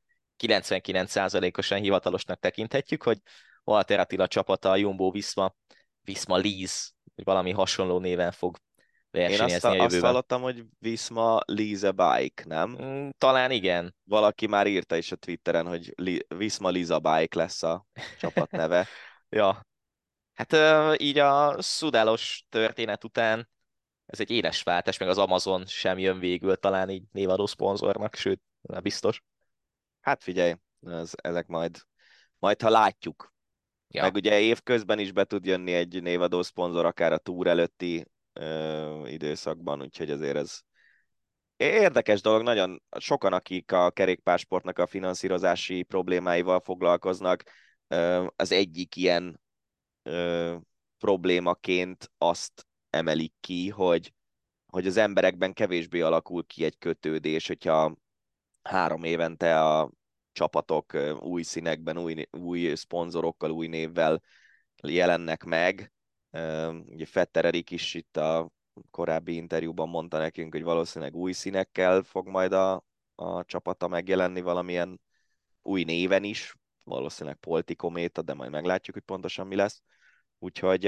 99%-osan hivatalosnak tekinthetjük, hogy Walter Attila csapata a Jumbo Visma, Visma Lease, vagy valami hasonló néven fog versenyezni Én azt, a jövőben. azt hallottam, hogy Visma Lise Bike, nem? Mm, talán igen. Valaki már írta is a Twitteren, hogy Visma Lisa Bike lesz a csapat neve. ja. Hát így a szudálos történet után ez egy éles váltás, meg az Amazon sem jön végül talán így névadó szponzornak, sőt, nem biztos. Hát figyelj, ez, ezek majd, majd ha látjuk. Ja. Meg ugye évközben is be tud jönni egy névadó szponzor, akár a túr előtti ö, időszakban, úgyhogy azért ez, Érdekes dolog, nagyon sokan, akik a kerékpársportnak a finanszírozási problémáival foglalkoznak, az egyik ilyen problémaként azt emelik ki, hogy, hogy az emberekben kevésbé alakul ki egy kötődés, hogyha három évente a csapatok új színekben, új, új szponzorokkal, új névvel jelennek meg. Ugye Fetter Erik is itt a korábbi interjúban mondta nekünk, hogy valószínűleg új színekkel fog majd a, a csapata megjelenni valamilyen új néven is, valószínűleg Poltikométa, de majd meglátjuk, hogy pontosan mi lesz. Úgyhogy,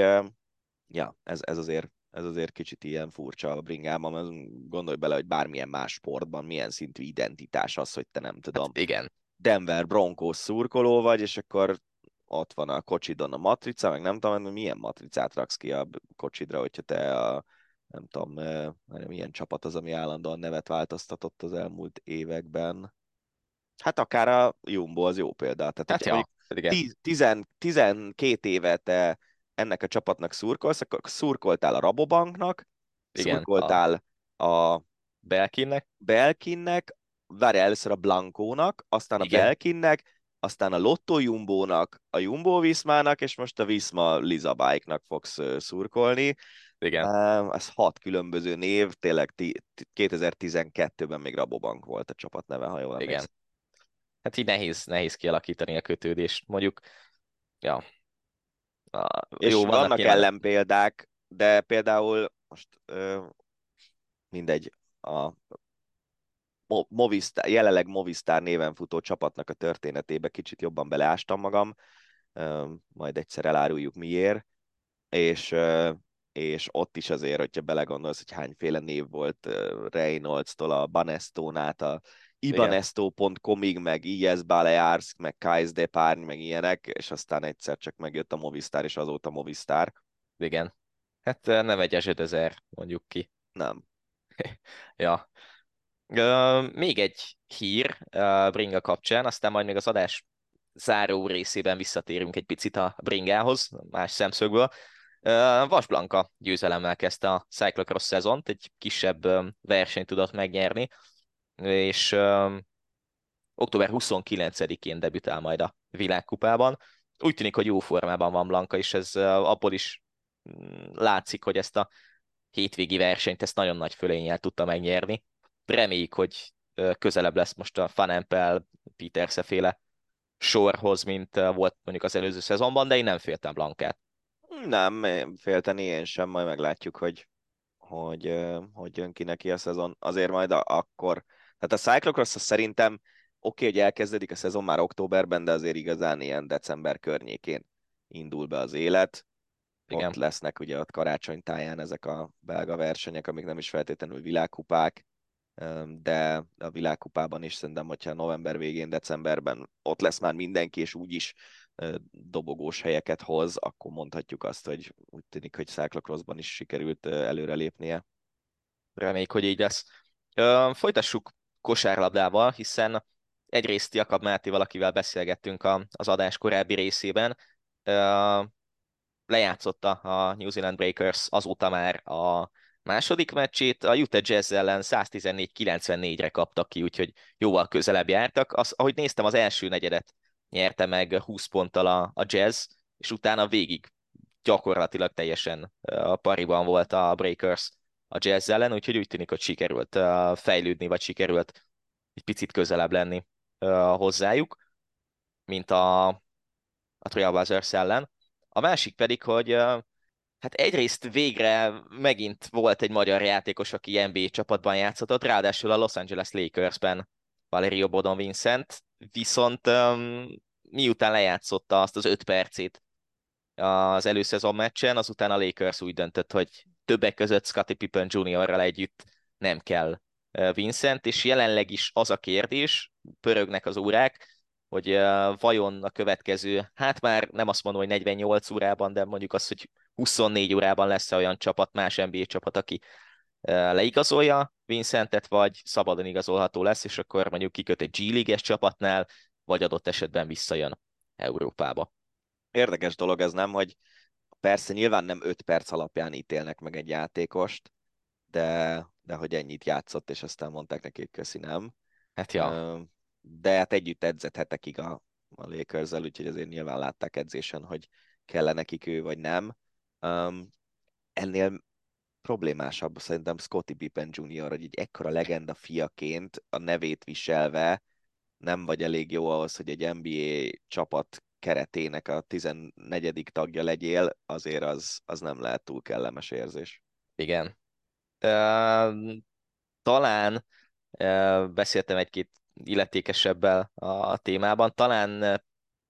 ja, ez, ez azért ez azért kicsit ilyen furcsa a bringában, gondolj bele, hogy bármilyen más sportban milyen szintű identitás az, hogy te nem tudom. Hát igen. Denver Broncos szurkoló vagy, és akkor ott van a kocsidon a matrica, meg nem tudom, milyen matricát raksz ki a kocsidra, hogyha te a nem tudom, milyen csapat az, ami állandóan nevet változtatott az elmúlt években. Hát akár a Jumbo az jó példa. Tehát, hát ja, igen. Tizen, 12 éve te ennek a csapatnak szurkolsz, akkor szurkoltál a Rabobanknak, igen, szurkoltál a, a Belkinnek, Belkinnek, várj először a Blankónak, aztán igen. a Belkinnek, aztán a Lotto Jumbónak, a Jumbo Viszmának, és most a Viszma Lizabike-nak fogsz szurkolni. Igen. Ez hat különböző név, tényleg 2012-ben még Rabobank volt a csapat neve, ha jól emlékszem. Igen. Hát így nehéz, nehéz kialakítani a kötődést. Mondjuk, ja. A, és jó, vannak, vannak ellenpéldák, de például most ö, mindegy, a Movistar, jelenleg Movistar néven futó csapatnak a történetébe kicsit jobban beleástam magam, majd egyszer eláruljuk miért, és és ott is azért, hogyha belegondolsz, hogy hányféle név volt Reynolds-tól a Banestón át a ibanesto.comig, meg IS Balears, meg Kais Depárny, meg ilyenek, és aztán egyszer csak megjött a Movistar, és azóta Movistar. Igen. Hát nem egy ezer, mondjuk ki. Nem. ja. Uh, még egy hír uh, Bringa kapcsán, aztán majd még az adás záró részében visszatérünk egy picit a Bringához, más szemszögből. Vas Blanka győzelemmel kezdte a cyclocross szezont, egy kisebb versenyt tudott megnyerni, és október 29-én debütál majd a világkupában. Úgy tűnik, hogy jó formában van Blanka, és ez abból is mm, látszik, hogy ezt a hétvégi versenyt ezt nagyon nagy fölényel tudta megnyerni. Reméljük, hogy közelebb lesz most a Fanempel, Peter féle sorhoz, mint volt mondjuk az előző szezonban, de én nem féltem Blankát. Nem, félteni én sem, majd meglátjuk, hogy hogy, hogy jön ki neki a szezon. Azért majd a, akkor, tehát a cyclocross szerintem oké, okay, hogy elkezdődik a szezon már októberben, de azért igazán ilyen december környékén indul be az élet. Igen. Ott lesznek ugye ott karácsonytáján ezek a belga versenyek, amik nem is feltétlenül világkupák, de a világkupában is szerintem, hogyha november végén, decemberben ott lesz már mindenki, és úgyis dobogós helyeket hoz, akkor mondhatjuk azt, hogy úgy tűnik, hogy Cyclocrossban is sikerült előrelépnie. Reméljük, hogy így lesz. Folytassuk kosárlabdával, hiszen egyrészt Jakab Máté valakivel beszélgettünk az adás korábbi részében, lejátszotta a New Zealand Breakers azóta már a második meccsét, a Utah Jazz ellen 114-94-re kaptak ki, úgyhogy jóval közelebb jártak. Az, ahogy néztem, az első negyedet nyerte meg 20 ponttal a, a Jazz, és utána végig gyakorlatilag teljesen a pariban volt a Breakers a Jazz ellen, úgyhogy úgy tűnik, hogy sikerült fejlődni, vagy sikerült egy picit közelebb lenni hozzájuk, mint a, a Trailblazers ellen. A másik pedig, hogy hát egyrészt végre megint volt egy magyar játékos, aki NBA csapatban játszott, ráadásul a Los Angeles Lakersben Valerio Bodon Vincent, viszont um, miután lejátszotta azt az öt percét az előszezon meccsen, azután a Lakers úgy döntött, hogy többek között Scottie Pippen Jr.-ral együtt nem kell Vincent, és jelenleg is az a kérdés, pörögnek az órák, hogy vajon a következő, hát már nem azt mondom, hogy 48 órában, de mondjuk az, hogy 24 órában lesz olyan csapat, más NBA csapat, aki leigazolja Vincentet, vagy szabadon igazolható lesz, és akkor mondjuk kiköt egy G-liges csapatnál, vagy adott esetben visszajön Európába. Érdekes dolog ez nem, hogy persze nyilván nem 5 perc alapján ítélnek meg egy játékost, de, de hogy ennyit játszott, és aztán mondták neki, hogy köszi, nem. Hát ja. De hát együtt edzett hetekig a, a lakers úgyhogy azért nyilván látták edzésen, hogy kell nekik ő, vagy nem. Um, ennél problémásabb szerintem Scotty Pippen Jr., hogy egy ekkora legenda fiaként a nevét viselve nem vagy elég jó ahhoz, hogy egy NBA csapat keretének a 14. tagja legyél, azért az, az nem lehet túl kellemes érzés. Igen. Uh, talán uh, beszéltem egy-két illetékesebbel a témában, talán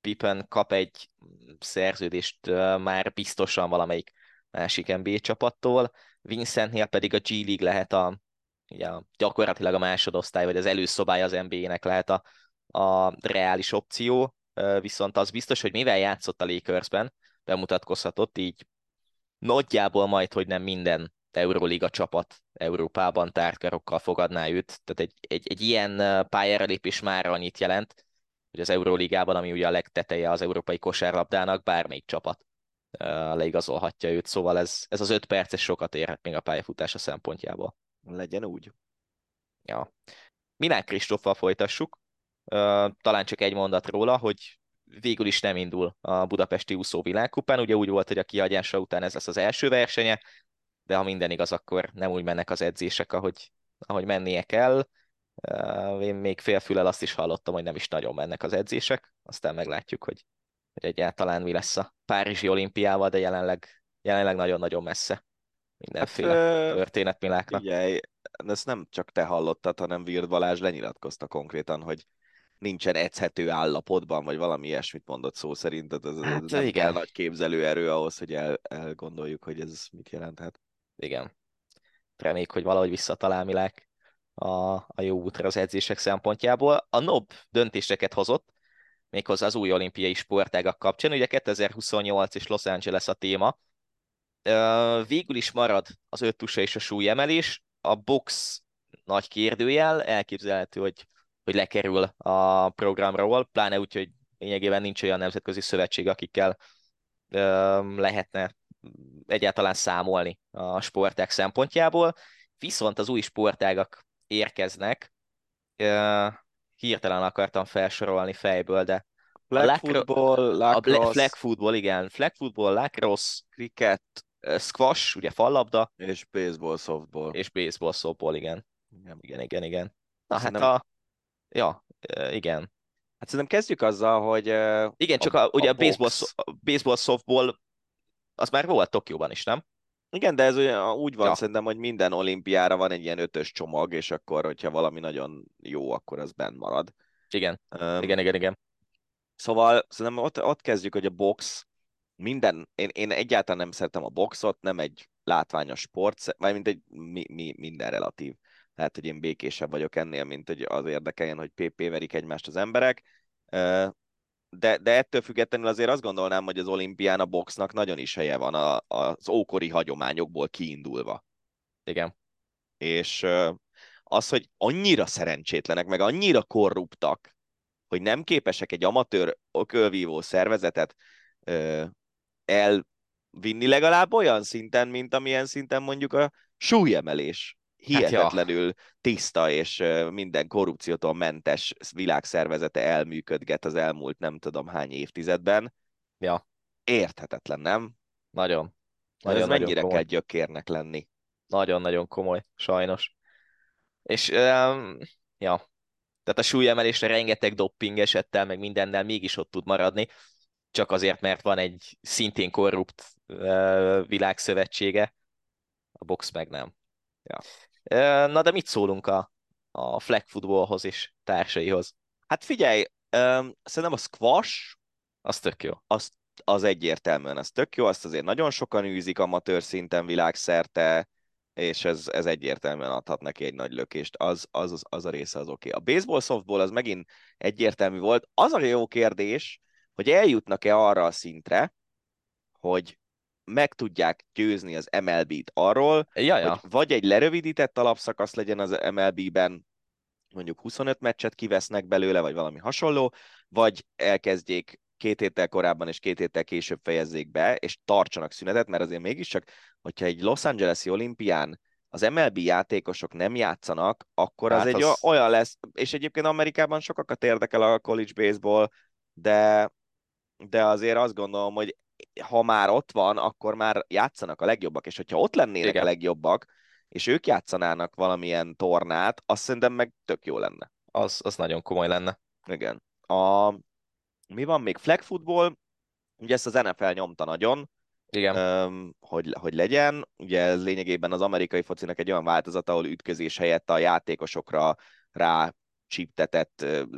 Pippen kap egy szerződést már biztosan valamelyik másik NBA csapattól, Vincentnél pedig a G League lehet a, ugye, gyakorlatilag a másodosztály, vagy az előszobája az NBA-nek lehet a, a reális opció, viszont az biztos, hogy mivel játszott a Lakersben, bemutatkozhatott, így nagyjából majd, hogy nem minden Euroliga csapat Európában tártkarokkal fogadná őt. Tehát egy, egy, egy ilyen pályára lépés már annyit jelent, hogy az Euróligában, ami ugye a legteteje az európai kosárlabdának, bármelyik csapat leigazolhatja őt, szóval ez, ez az öt perces sokat érhet még a pályafutása szempontjából. Legyen úgy. Ja. Milán Kristóffal folytassuk. Talán csak egy mondat róla, hogy végül is nem indul a budapesti úszó világkupán. Ugye úgy volt, hogy a kiagyása után ez lesz az első versenye, de ha minden igaz, akkor nem úgy mennek az edzések, ahogy, ahogy mennie kell. Én még félfülel azt is hallottam, hogy nem is nagyon mennek az edzések, aztán meglátjuk, hogy hogy egyáltalán mi lesz a Párizsi olimpiával, de jelenleg, jelenleg nagyon-nagyon messze mindenféle hát, történetmiláknak. Ugye, ezt nem csak te hallottad, hanem Vird Balázs lenyilatkozta konkrétan, hogy nincsen edzhető állapotban, vagy valami ilyesmit mondott szó szerint, tehát ez, hát, ez igen. nagy képzelőerő ahhoz, hogy el, elgondoljuk, hogy ez mit jelenthet. Igen. Reméljük, hogy valahogy visszatalál Milák a, a jó útra az edzések szempontjából. A NOB döntéseket hozott, méghozzá az új olimpiai sportágak kapcsán. Ugye 2028 és Los Angeles a téma. Végül is marad az öttusa és a súlyemelés. A box nagy kérdőjel, elképzelhető, hogy, hogy lekerül a programról, pláne úgy, hogy lényegében nincs olyan nemzetközi szövetség, akikkel lehetne egyáltalán számolni a sportág szempontjából. Viszont az új sportágak érkeznek, hirtelen akartam felsorolni fejből, de flag lacro- football, lacrosse. A flag football, igen. Flag football, lacrosse, cricket, squash, ugye fallabda. És baseball, softball. És baseball, softball, igen. Igen, igen, igen. igen. Na Szerintem... hát a... Ja, igen. Hát szerintem kezdjük azzal, hogy... Igen, csak a, a, ugye a, a baseball, a baseball, softball az már volt Tokióban is, nem? Igen, de ez olyan, úgy van ja. szerintem, hogy minden olimpiára van egy ilyen ötös csomag, és akkor, hogyha valami nagyon jó, akkor az benn marad. Igen, um, igen, igen, igen. Szóval szerintem ott, ott kezdjük, hogy a box minden, én, én egyáltalán nem szeretem a boxot, nem egy látványos sport, vagy mint egy mi, mi, minden relatív. Lehet, hogy én békésebb vagyok ennél, mint hogy az érdekeljen, hogy PP verik egymást az emberek de, de ettől függetlenül azért azt gondolnám, hogy az olimpián a boxnak nagyon is helye van a, az ókori hagyományokból kiindulva. Igen. És az, hogy annyira szerencsétlenek, meg annyira korruptak, hogy nem képesek egy amatőr okölvívó szervezetet ö, elvinni legalább olyan szinten, mint amilyen szinten mondjuk a súlyemelés hihetetlenül hát ja. tiszta és minden korrupciótól mentes világszervezete elműködget az elmúlt nem tudom hány évtizedben. Ja. Érthetetlen, nem? Nagyon. nagyon ez mennyire komoly. kell gyökérnek lenni? Nagyon-nagyon komoly, sajnos. És um, ja, tehát a súlyemelésre rengeteg dopping esettel, meg mindennel mégis ott tud maradni, csak azért, mert van egy szintén korrupt uh, világszövetsége, a box meg nem. Ja. Na de mit szólunk a, a flag footballhoz és társaihoz? Hát figyelj, szerintem a squash az tök jó. Az, az egyértelműen az tök jó, azt azért nagyon sokan űzik amatőr szinten világszerte, és ez, ez egyértelműen adhat neki egy nagy lökést, az, az, az, az a része az oké. Okay. A baseball, softball az megint egyértelmű volt. Az a jó kérdés, hogy eljutnak-e arra a szintre, hogy meg tudják győzni az MLB-t arról, ja, ja. hogy vagy egy lerövidített alapszakasz legyen az MLB-ben, mondjuk 25 meccset kivesznek belőle, vagy valami hasonló, vagy elkezdjék két héttel korábban és két héttel később fejezzék be, és tartsanak szünetet, mert azért mégiscsak, hogyha egy Los Angeles-i olimpián az az MLB játékosok nem játszanak, akkor az Hát egy az- olyan lesz, és egyébként Amerikában sokakat érdekel a college baseball, de, de azért azt gondolom, hogy ha már ott van, akkor már játszanak a legjobbak, és hogyha ott lennének Igen. a legjobbak, és ők játszanának valamilyen tornát, azt szerintem meg tök jó lenne. Az, az nagyon komoly lenne. Igen. A, mi van még? Flag football, ugye ezt az NFL nyomta nagyon, Igen. öm, hogy, hogy legyen. Ugye ez lényegében az amerikai focinak egy olyan változata, ahol ütközés helyett a játékosokra rá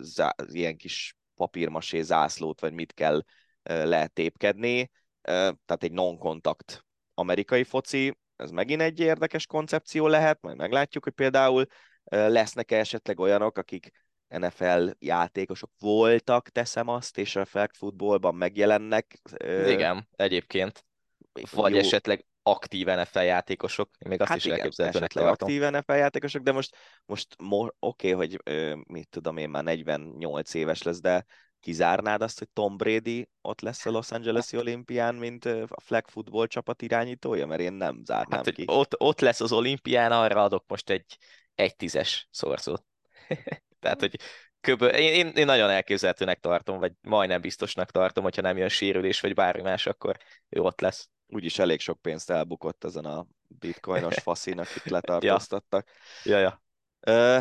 zá, ilyen kis papírmasé zászlót, vagy mit kell lehet tépkedni. Tehát egy non-kontakt amerikai foci, ez megint egy érdekes koncepció lehet, majd meglátjuk, hogy például lesznek-e esetleg olyanok, akik NFL játékosok voltak, teszem azt, és a flag footballban megjelennek. Igen, egyébként. Vagy jó. esetleg aktív NFL játékosok. Még azt hát is igen, elképzelhetőnek tartom. aktív NFL játékosok, de most, most mo- oké, okay, hogy ö, mit tudom én, már 48 éves lesz, de kizárnád azt, hogy Tom Brady ott lesz a Los Angeles-i olimpián, mint a flag football csapat irányítója, mert én nem zárnám Hát, ki. ott, ott lesz az olimpián, arra adok most egy, egy tízes szorzót. Tehát, hogy köbö... én, én, én, nagyon elképzelhetőnek tartom, vagy majdnem biztosnak tartom, hogyha nem jön sérülés, vagy bármi más, akkor ő ott lesz. Úgyis elég sok pénzt elbukott ezen a bitcoinos faszin, akit letartóztattak. Ja, ja. Ö,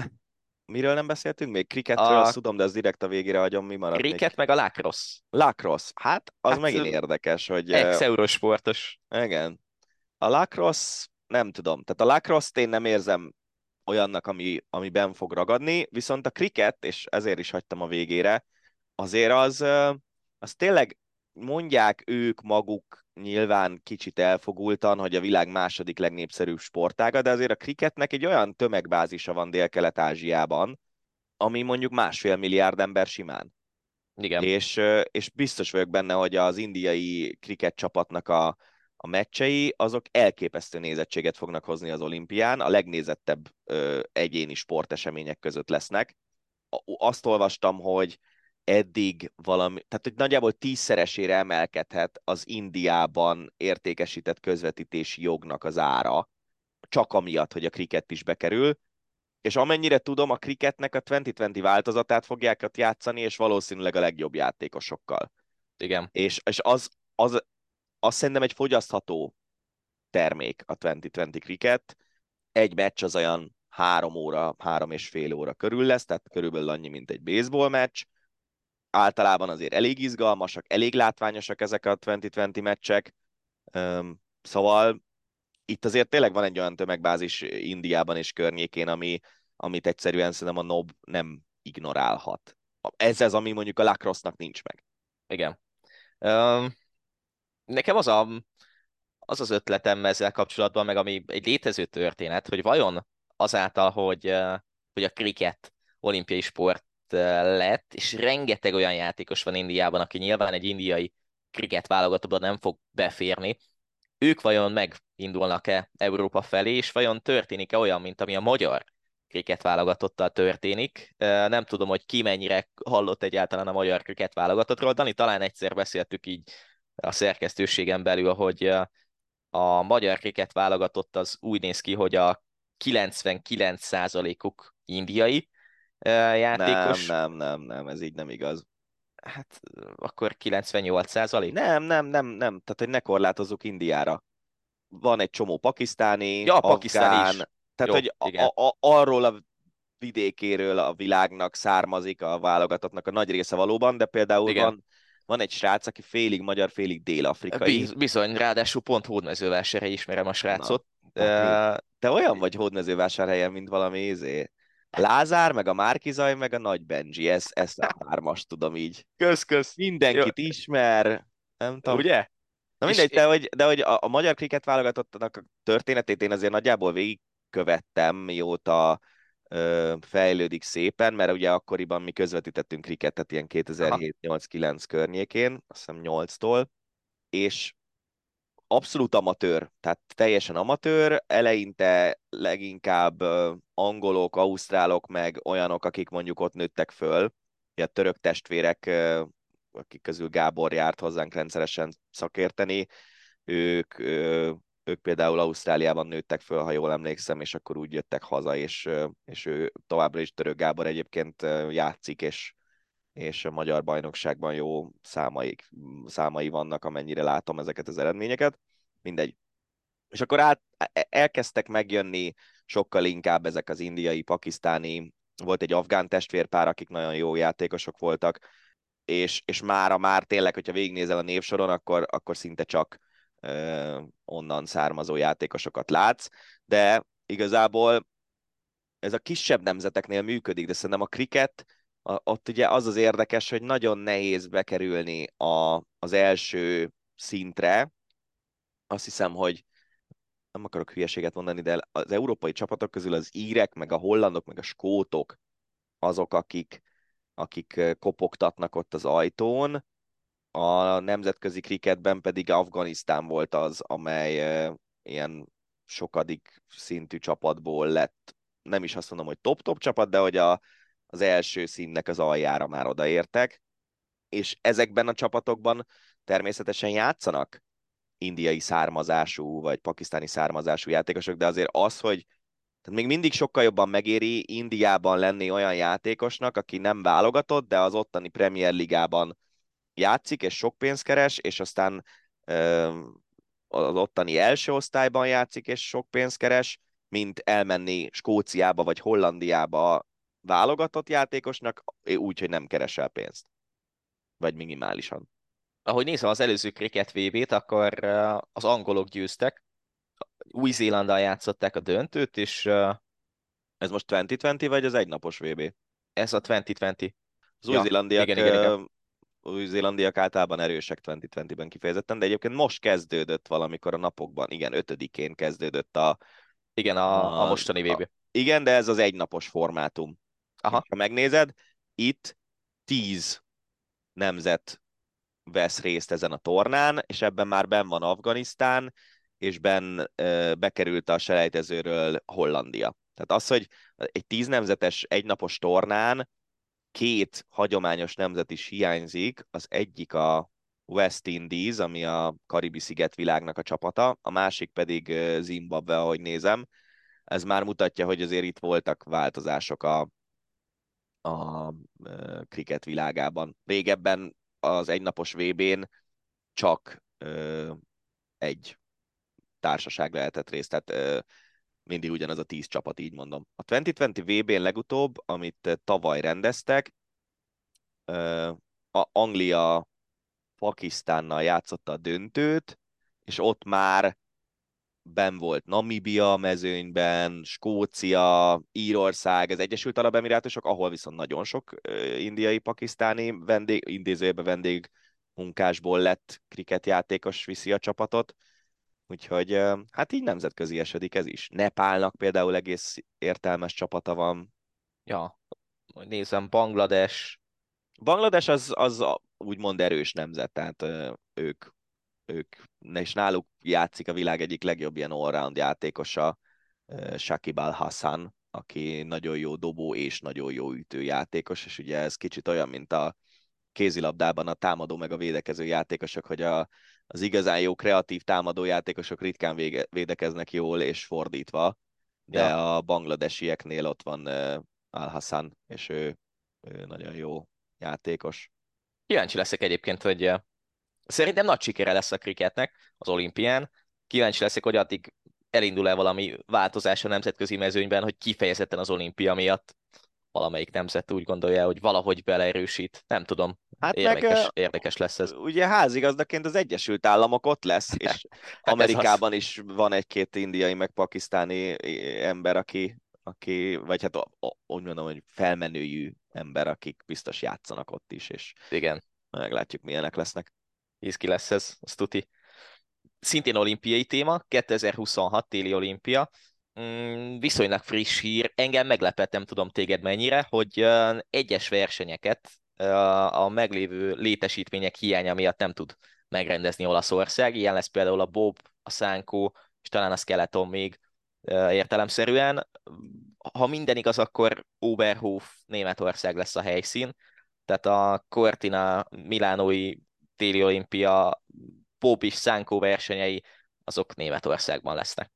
miről nem beszéltünk még? Cricketről, A- azt tudom, de az direkt a végére hagyom, mi maradt még? Cricket meg a lacrosse. Lacrosse. Hát, az Hát, megint érdekes, hogy... Ex-eurosportos. Igen. A lacrosse, nem tudom. Tehát a lacrosse én nem érzem olyannak, ami, amiben fog ragadni, viszont a cricket, és ezért is hagytam a végére, azért az, az tényleg mondják ők maguk nyilván kicsit elfogultan, hogy a világ második legnépszerűbb sportága, de azért a cricketnek egy olyan tömegbázisa van Dél-Kelet-Ázsiában, ami mondjuk másfél milliárd ember simán. Igen. És, és biztos vagyok benne, hogy az indiai kriket csapatnak a, a meccsei, azok elképesztő nézettséget fognak hozni az olimpián, a legnézettebb ö, egyéni sportesemények között lesznek. Azt olvastam, hogy eddig valami, tehát hogy nagyjából tízszeresére emelkedhet az Indiában értékesített közvetítési jognak az ára, csak amiatt, hogy a kriket is bekerül, és amennyire tudom, a kriketnek a 2020 változatát fogják ott játszani, és valószínűleg a legjobb játékosokkal. Igen. És, és az, az, az szerintem egy fogyasztható termék a 2020 kriket. Egy meccs az olyan három óra, három és fél óra körül lesz, tehát körülbelül annyi, mint egy baseball meccs. Általában azért elég izgalmasak, elég látványosak ezek a 2020 meccsek. Öm, Szóval itt azért tényleg van egy olyan tömegbázis Indiában és környékén, ami, amit egyszerűen szerintem a NOB nem ignorálhat. Ez az, ami mondjuk a lacrosse-nak nincs meg. Igen. Um, nekem az, a, az az ötletem ezzel kapcsolatban, meg ami egy létező történet, hogy vajon azáltal, hogy, hogy a kriket olimpiai sport lett, és rengeteg olyan játékos van Indiában, aki nyilván egy indiai kriket válogatottban nem fog beférni, ők vajon megindulnak-e Európa felé, és vajon történik-e olyan, mint ami a magyar kriket válogatottal történik. Nem tudom, hogy ki mennyire hallott egyáltalán a magyar kriket válogatottról. Dani, talán egyszer beszéltük így a szerkesztőségen belül, hogy a magyar kriket válogatott az úgy néz ki, hogy a 99%-uk indiai játékos. Nem, nem, nem, nem, ez így nem igaz. Hát akkor 98%? Nem, nem, nem, nem, tehát hogy ne korlátozzuk Indiára. Van egy csomó pakisztáni, Ja, pakisztáni afgán, is. tehát Jó, hogy a, igen. a, a, arról a vidékéről a világnak származik a válogatottnak a nagy része valóban, de például Igen. van, van egy srác, aki félig magyar, félig dél-afrikai. Biz- Bizony, ráadásul pont hódmezővásárhely ismerem a srácot. hát Uh, Te olyan vagy hódmezővásárhelyen, mint valami izé. Lázár, meg a Márkizaj, meg a Nagy Benji, ez, ezt a hármas tudom így. kösz, kösz. Mindenkit ismer, nem tudom. Ugye? Na mindegy, de hogy, de hogy a, a magyar kriket válogatottnak a történetét én azért nagyjából végigkövettem, mióta ö, fejlődik szépen, mert ugye akkoriban mi közvetítettünk kriketet ilyen 2007-8-9 környékén, azt hiszem 8-tól, és abszolút amatőr, tehát teljesen amatőr, eleinte leginkább angolok, ausztrálok, meg olyanok, akik mondjuk ott nőttek föl, a török testvérek, akik közül Gábor járt hozzánk rendszeresen szakérteni, ők, ők például Ausztráliában nőttek föl, ha jól emlékszem, és akkor úgy jöttek haza, és, és ő továbbra is Török Gábor egyébként játszik, és, és a magyar bajnokságban jó számai, számai vannak, amennyire látom ezeket az eredményeket. Mindegy. És akkor át, e, elkezdtek megjönni sokkal inkább ezek az indiai, pakisztáni, volt egy afgán testvérpár, akik nagyon jó játékosok voltak, és, és mára már tényleg, hogyha végignézel a névsoron, akkor, akkor szinte csak ö, onnan származó játékosokat látsz, de igazából ez a kisebb nemzeteknél működik, de szerintem a kriket, a, ott ugye az az érdekes, hogy nagyon nehéz bekerülni a, az első szintre. Azt hiszem, hogy nem akarok hülyeséget mondani, de az európai csapatok közül az írek, meg a hollandok, meg a skótok azok, akik, akik kopogtatnak ott az ajtón. A nemzetközi kriketben pedig Afganisztán volt az, amely ilyen sokadik szintű csapatból lett, nem is azt mondom, hogy top-top csapat, de hogy a, az első színnek az aljára már odaértek, és ezekben a csapatokban természetesen játszanak indiai származású, vagy pakisztáni származású játékosok, de azért az, hogy tehát még mindig sokkal jobban megéri Indiában lenni olyan játékosnak, aki nem válogatott, de az ottani Premier Ligában játszik, és sok pénzt keres, és aztán az ottani első osztályban játszik, és sok pénzt keres, mint elmenni Skóciába vagy Hollandiába válogatott játékosnak, úgy, hogy nem keresel pénzt. Vagy minimálisan. Ahogy nézem az előző Cricket VB-t, akkor az angolok győztek, új-Zélanddal játszották a döntőt, és... Ez most 2020 vagy az egynapos VB? Ez a 2020. Az új-zélandiak, igen, igen, igen. új-zélandiak általában erősek 2020-ben kifejezetten, de egyébként most kezdődött valamikor a napokban, igen, ötödikén kezdődött a... Igen, a, a, a mostani VB. A, igen, de ez az egynapos formátum. Aha. Ha megnézed, itt tíz nemzet vesz részt ezen a tornán, és ebben már ben van Afganisztán, és ben bekerült a selejtezőről Hollandia. Tehát az, hogy egy tíz nemzetes egynapos tornán két hagyományos nemzet is hiányzik, az egyik a West Indies, ami a Karibi világnak a csapata, a másik pedig Zimbabwe, ahogy nézem. Ez már mutatja, hogy azért itt voltak változások a, a kriket világában. Régebben az egynapos VB-n csak ö, egy társaság lehetett részt, tehát ö, mindig ugyanaz a tíz csapat, így mondom. A 2020 VB-n legutóbb, amit tavaly rendeztek, ö, a Anglia Pakisztánnal játszotta a döntőt, és ott már ben volt Namibia mezőnyben, Skócia, Írország, az Egyesült Arab Emirátusok, ahol viszont nagyon sok indiai-pakisztáni vendég, intézőjében vendég munkásból lett kriketjátékos viszi a csapatot. Úgyhogy hát így nemzetközi esedik ez is. Nepálnak például egész értelmes csapata van. Ja, nézem, Banglades. Banglades az, az úgymond erős nemzet, tehát ők ők, és náluk játszik a világ egyik legjobb ilyen allround játékosa, Shakib Al-Hassan, aki nagyon jó dobó és nagyon jó ütőjátékos, és ugye ez kicsit olyan, mint a kézilabdában a támadó meg a védekező játékosok, hogy a, az igazán jó kreatív támadó játékosok ritkán vége, védekeznek jól és fordítva, de ja. a bangladesieknél ott van uh, Al-Hassan, és ő, ő nagyon jó játékos. Kíváncsi leszek egyébként, hogy Szerintem nagy sikere lesz a kriketnek az olimpián. Kíváncsi leszek, hogy addig elindul-e valami változás a nemzetközi mezőnyben, hogy kifejezetten az olimpia miatt valamelyik nemzet úgy gondolja, hogy valahogy beleerősít. Nem tudom. Hát érdekes, meg, érdekes lesz ez. Ugye házigazdaként az Egyesült Államok ott lesz, és hát Amerikában is van egy-két indiai, meg pakisztáni ember, aki, aki vagy hát úgy mondom, hogy felmenőjű ember, akik biztos játszanak ott is, és Igen. meglátjuk, milyenek lesznek ki lesz ez, az tuti. Szintén olimpiai téma, 2026 téli olimpia. Mm, viszonylag friss hír, engem meglepett, nem tudom téged mennyire, hogy egyes versenyeket a meglévő létesítmények hiánya miatt nem tud megrendezni Olaszország. Ilyen lesz például a Bob, a Szánkó, és talán a Skeleton még értelemszerűen. Ha minden igaz, akkor Oberhof Németország lesz a helyszín, tehát a Cortina Milánói téli olimpia Pop és Szánkó versenyei azok Németországban lesznek.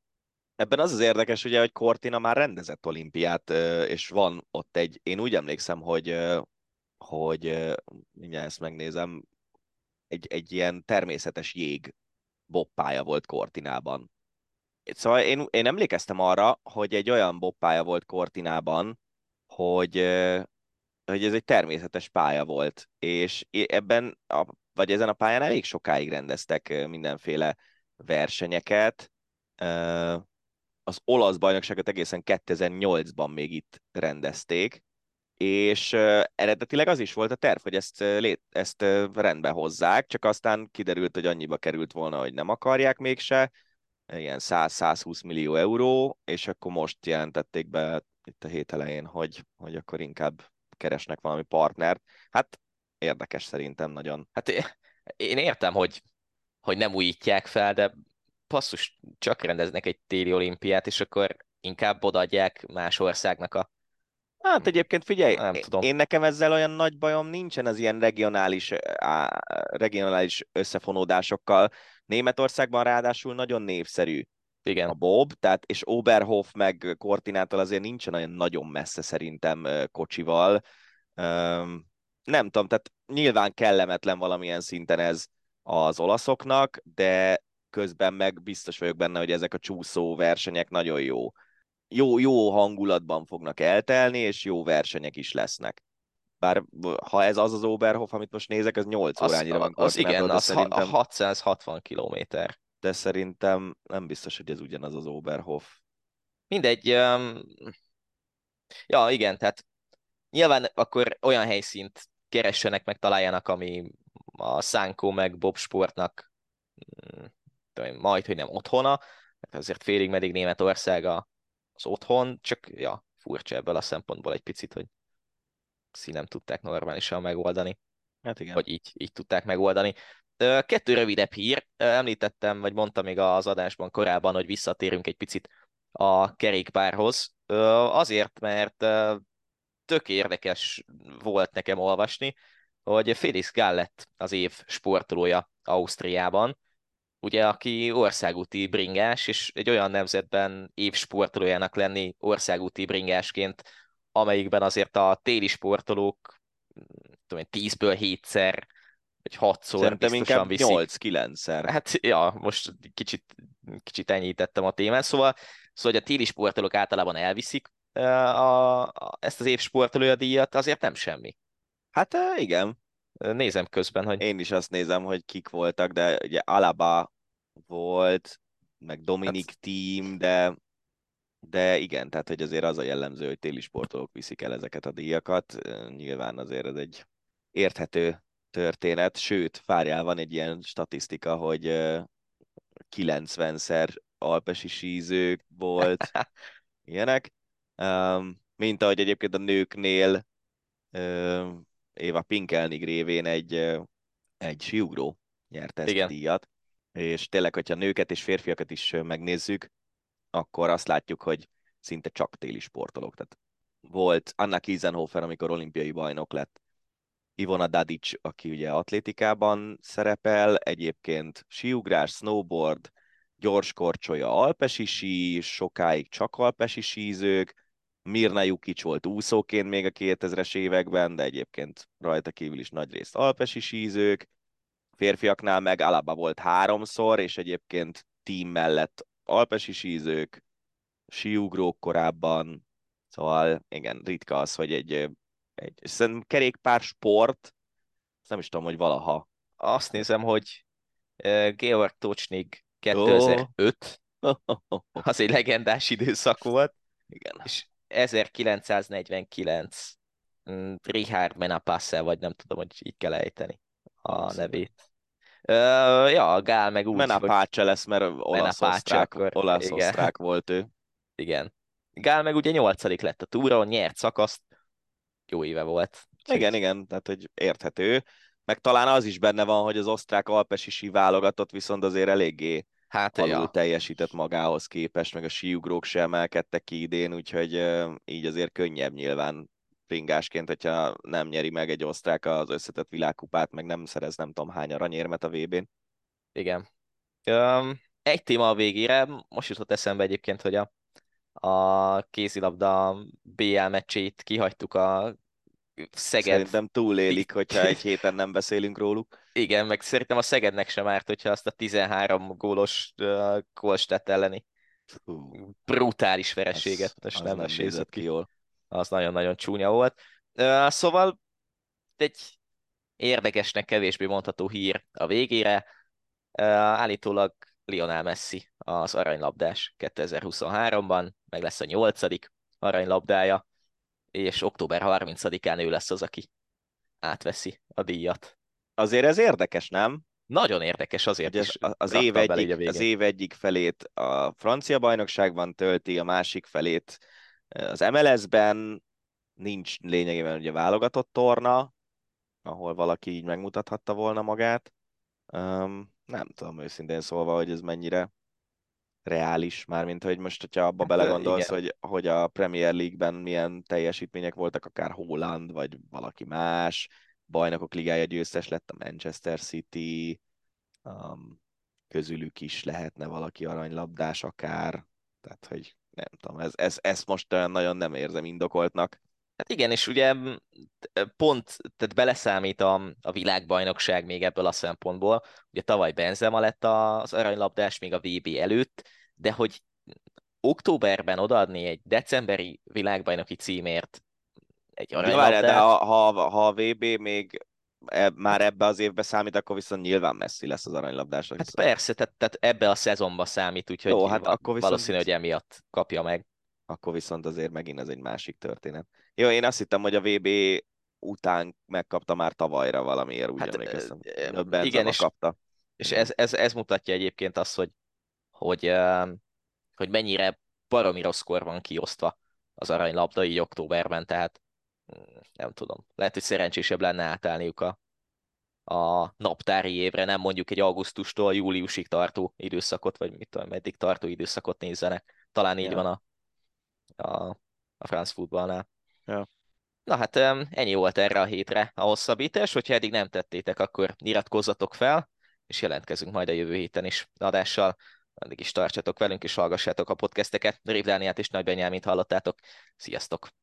Ebben az az érdekes, ugye, hogy Cortina már rendezett olimpiát, és van ott egy, én úgy emlékszem, hogy, hogy mindjárt ezt megnézem, egy, egy ilyen természetes jég boppája volt Cortinában. Szóval én, én emlékeztem arra, hogy egy olyan boppája volt Cortinában, hogy, hogy ez egy természetes pálya volt, és ebben, a, vagy ezen a pályán elég sokáig rendeztek mindenféle versenyeket. Az olasz bajnokságot egészen 2008-ban még itt rendezték, és eredetileg az is volt a terv, hogy ezt, ezt rendbe hozzák, csak aztán kiderült, hogy annyiba került volna, hogy nem akarják mégse, ilyen 100-120 millió euró, és akkor most jelentették be itt a hét elején, hogy, hogy akkor inkább keresnek valami partnert. Hát érdekes szerintem nagyon. Hát én értem, hogy, hogy nem újítják fel, de passzus, csak rendeznek egy téli olimpiát, és akkor inkább odaadják más országnak a Hát egyébként figyelj, nem tudom. én nekem ezzel olyan nagy bajom nincsen az ilyen regionális, á, regionális összefonódásokkal. Németországban ráadásul nagyon névszerű Igen. a Bob, tehát, és Oberhof meg Kortinától azért nincsen olyan nagyon messze szerintem kocsival. Um, nem tudom, tehát nyilván kellemetlen valamilyen szinten ez az olaszoknak, de közben meg biztos vagyok benne, hogy ezek a csúszó versenyek nagyon jó jó, jó hangulatban fognak eltelni, és jó versenyek is lesznek. Bár ha ez az az Oberhof, amit most nézek, az 8 az, órányira van. Az igen, az szerintem, 660 kilométer. De szerintem nem biztos, hogy ez ugyanaz az Oberhof. Mindegy. Um... Ja, igen, tehát nyilván akkor olyan helyszínt keressenek, meg találjanak, ami a Szánkó meg Bob Sportnak mm, majd, hogy nem otthona, mert azért félig meddig Németország az otthon, csak ja, furcsa ebből a szempontból egy picit, hogy nem tudták normálisan megoldani. Hát igen. Vagy így, így tudták megoldani. Kettő rövidebb hír. Említettem, vagy mondtam még az adásban korábban, hogy visszatérünk egy picit a kerékpárhoz. Azért, mert tök érdekes volt nekem olvasni, hogy Felix Gallet az év sportolója Ausztriában, ugye, aki országúti bringás, és egy olyan nemzetben évsportolójának lenni országúti bringásként, amelyikben azért a téli sportolók tudom 10-ből 7-szer, vagy 6-szor Szerintem inkább viszik. 8-9-szer. Hát ja, most kicsit, kicsit enyhítettem a témát, szóval, szóval hogy a téli sportolók általában elviszik a, a, ezt az évsportolója díjat, azért nem semmi. Hát igen. Nézem közben, hogy... Én is azt nézem, hogy kik voltak, de ugye Alaba volt, meg Dominik hát... Team, de, de igen, tehát hogy azért az a jellemző, hogy téli sportolók viszik el ezeket a díjakat. Nyilván azért ez egy érthető történet, sőt, várjál, van egy ilyen statisztika, hogy 90-szer alpesi sízők volt, ilyenek. Mint ahogy egyébként a nőknél Éva Pinkelnig révén egy, egy siugró nyerte ezt Igen. a díjat és tényleg, hogyha nőket és férfiakat is megnézzük, akkor azt látjuk, hogy szinte csak téli sportolók. Tehát volt Anna Kiesenhofer, amikor olimpiai bajnok lett, Ivona Dadic, aki ugye atlétikában szerepel, egyébként síugrás, snowboard, gyors korcsolya, alpesi sí, sokáig csak alpesi sízők, Mirna Jukic volt úszóként még a 2000-es években, de egyébként rajta kívül is nagy részt alpesi sízők, férfiaknál meg Alaba volt háromszor, és egyébként team mellett alpesi sízők, síugrók korábban, szóval igen, ritka az, hogy egy, egy szerintem kerékpár sport, nem is tudom, hogy valaha. Azt nézem, hogy Georg Tocsnik 2005, oh. az egy legendás időszak volt, igen. és 1949 mm, Richard Menapasse, vagy nem tudom, hogy így kell ejteni a nevét. Uh, ja, a Gál meg úgy, Menapácse hogy... lesz, mert olasz-osztrák, olasz-osztrák volt ő. Igen. Gál meg ugye nyolcadik lett a túron, nyert szakaszt, jó éve volt. Igen, igen, tehát hogy érthető. Meg talán az is benne van, hogy az osztrák alpesi válogatott viszont azért eléggé hát, alul ja. teljesített magához képest, meg a síugrók sem emelkedtek ki idén, úgyhogy így azért könnyebb nyilván springásként, hogyha nem nyeri meg egy osztrák az összetett világkupát, meg nem szerez nem tudom hány aranyérmet a VB-n. Igen. Um, egy téma a végére, most jutott eszembe egyébként, hogy a, a kézilabda BL meccsét kihagytuk a Szeged. Szerintem túlélik, hogyha egy héten nem beszélünk róluk. Igen, meg szerintem a Szegednek sem árt, hogyha azt a 13 gólos uh, Kolstett elleni brutális vereséget most nem, nem nézett ki jól. Az nagyon-nagyon csúnya volt. Uh, szóval egy érdekesnek kevésbé mondható hír a végére. Uh, állítólag Lionel Messi az aranylabdás 2023-ban, meg lesz a nyolcadik aranylabdája, és október 30-án ő lesz az, aki átveszi a díjat. Azért ez érdekes, nem? Nagyon érdekes azért is. Az, év egyik, az év egyik felét a francia bajnokságban tölti, a másik felét az MLS-ben, nincs lényegében ugye válogatott torna, ahol valaki így megmutathatta volna magát. Um, nem tudom őszintén szólva, hogy ez mennyire reális, mármint hogy most, hogyha abba hát, belegondolsz, hogy, hogy a Premier League-ben milyen teljesítmények voltak, akár Holland, vagy valaki más, bajnokok ligája győztes lett a Manchester City, um, közülük is lehetne valaki aranylabdás akár, tehát hogy nem tudom, ez, ez, ezt most nagyon nem érzem indokoltnak. Hát igen, és ugye pont, tehát beleszámít a, a világbajnokság még ebből a szempontból. Ugye tavaly Benzema lett az aranylabdás még a VB előtt, de hogy októberben odaadni egy decemberi világbajnoki címért egy aranylabdát... De ha, ha, ha a VB még e, már ebbe az évbe számít, akkor viszont nyilván messzi lesz az aranylabdás. Hát viszont. persze, tehát, tehát ebbe a szezonba számít, úgyhogy Jó, hát akkor viszont... valószínű, hogy emiatt kapja meg. Akkor viszont azért megint ez egy másik történet. Jó, én azt hittem, hogy a VB után megkapta már tavalyra valamiért, úgy hát, emlékeztem. igen, és, kapta. És ez, ez, ez, mutatja egyébként azt, hogy, hogy, hogy mennyire baromi rosszkor van kiosztva az aranylabda így októberben, tehát nem tudom, lehet, hogy szerencsésebb lenne átállniuk a, a naptári évre, nem mondjuk egy augusztustól júliusig tartó időszakot, vagy mit tudom, meddig tartó időszakot nézzenek. Talán így ja. van a, a, a France Footballnál. Ja. Na hát ennyi volt erre a hétre a hosszabbítás, hogyha eddig nem tettétek, akkor iratkozzatok fel, és jelentkezünk majd a jövő héten is adással. Addig is tartsatok velünk, és hallgassátok a podcasteket. Rév Dániát és Nagy Benyámint hallottátok. Sziasztok!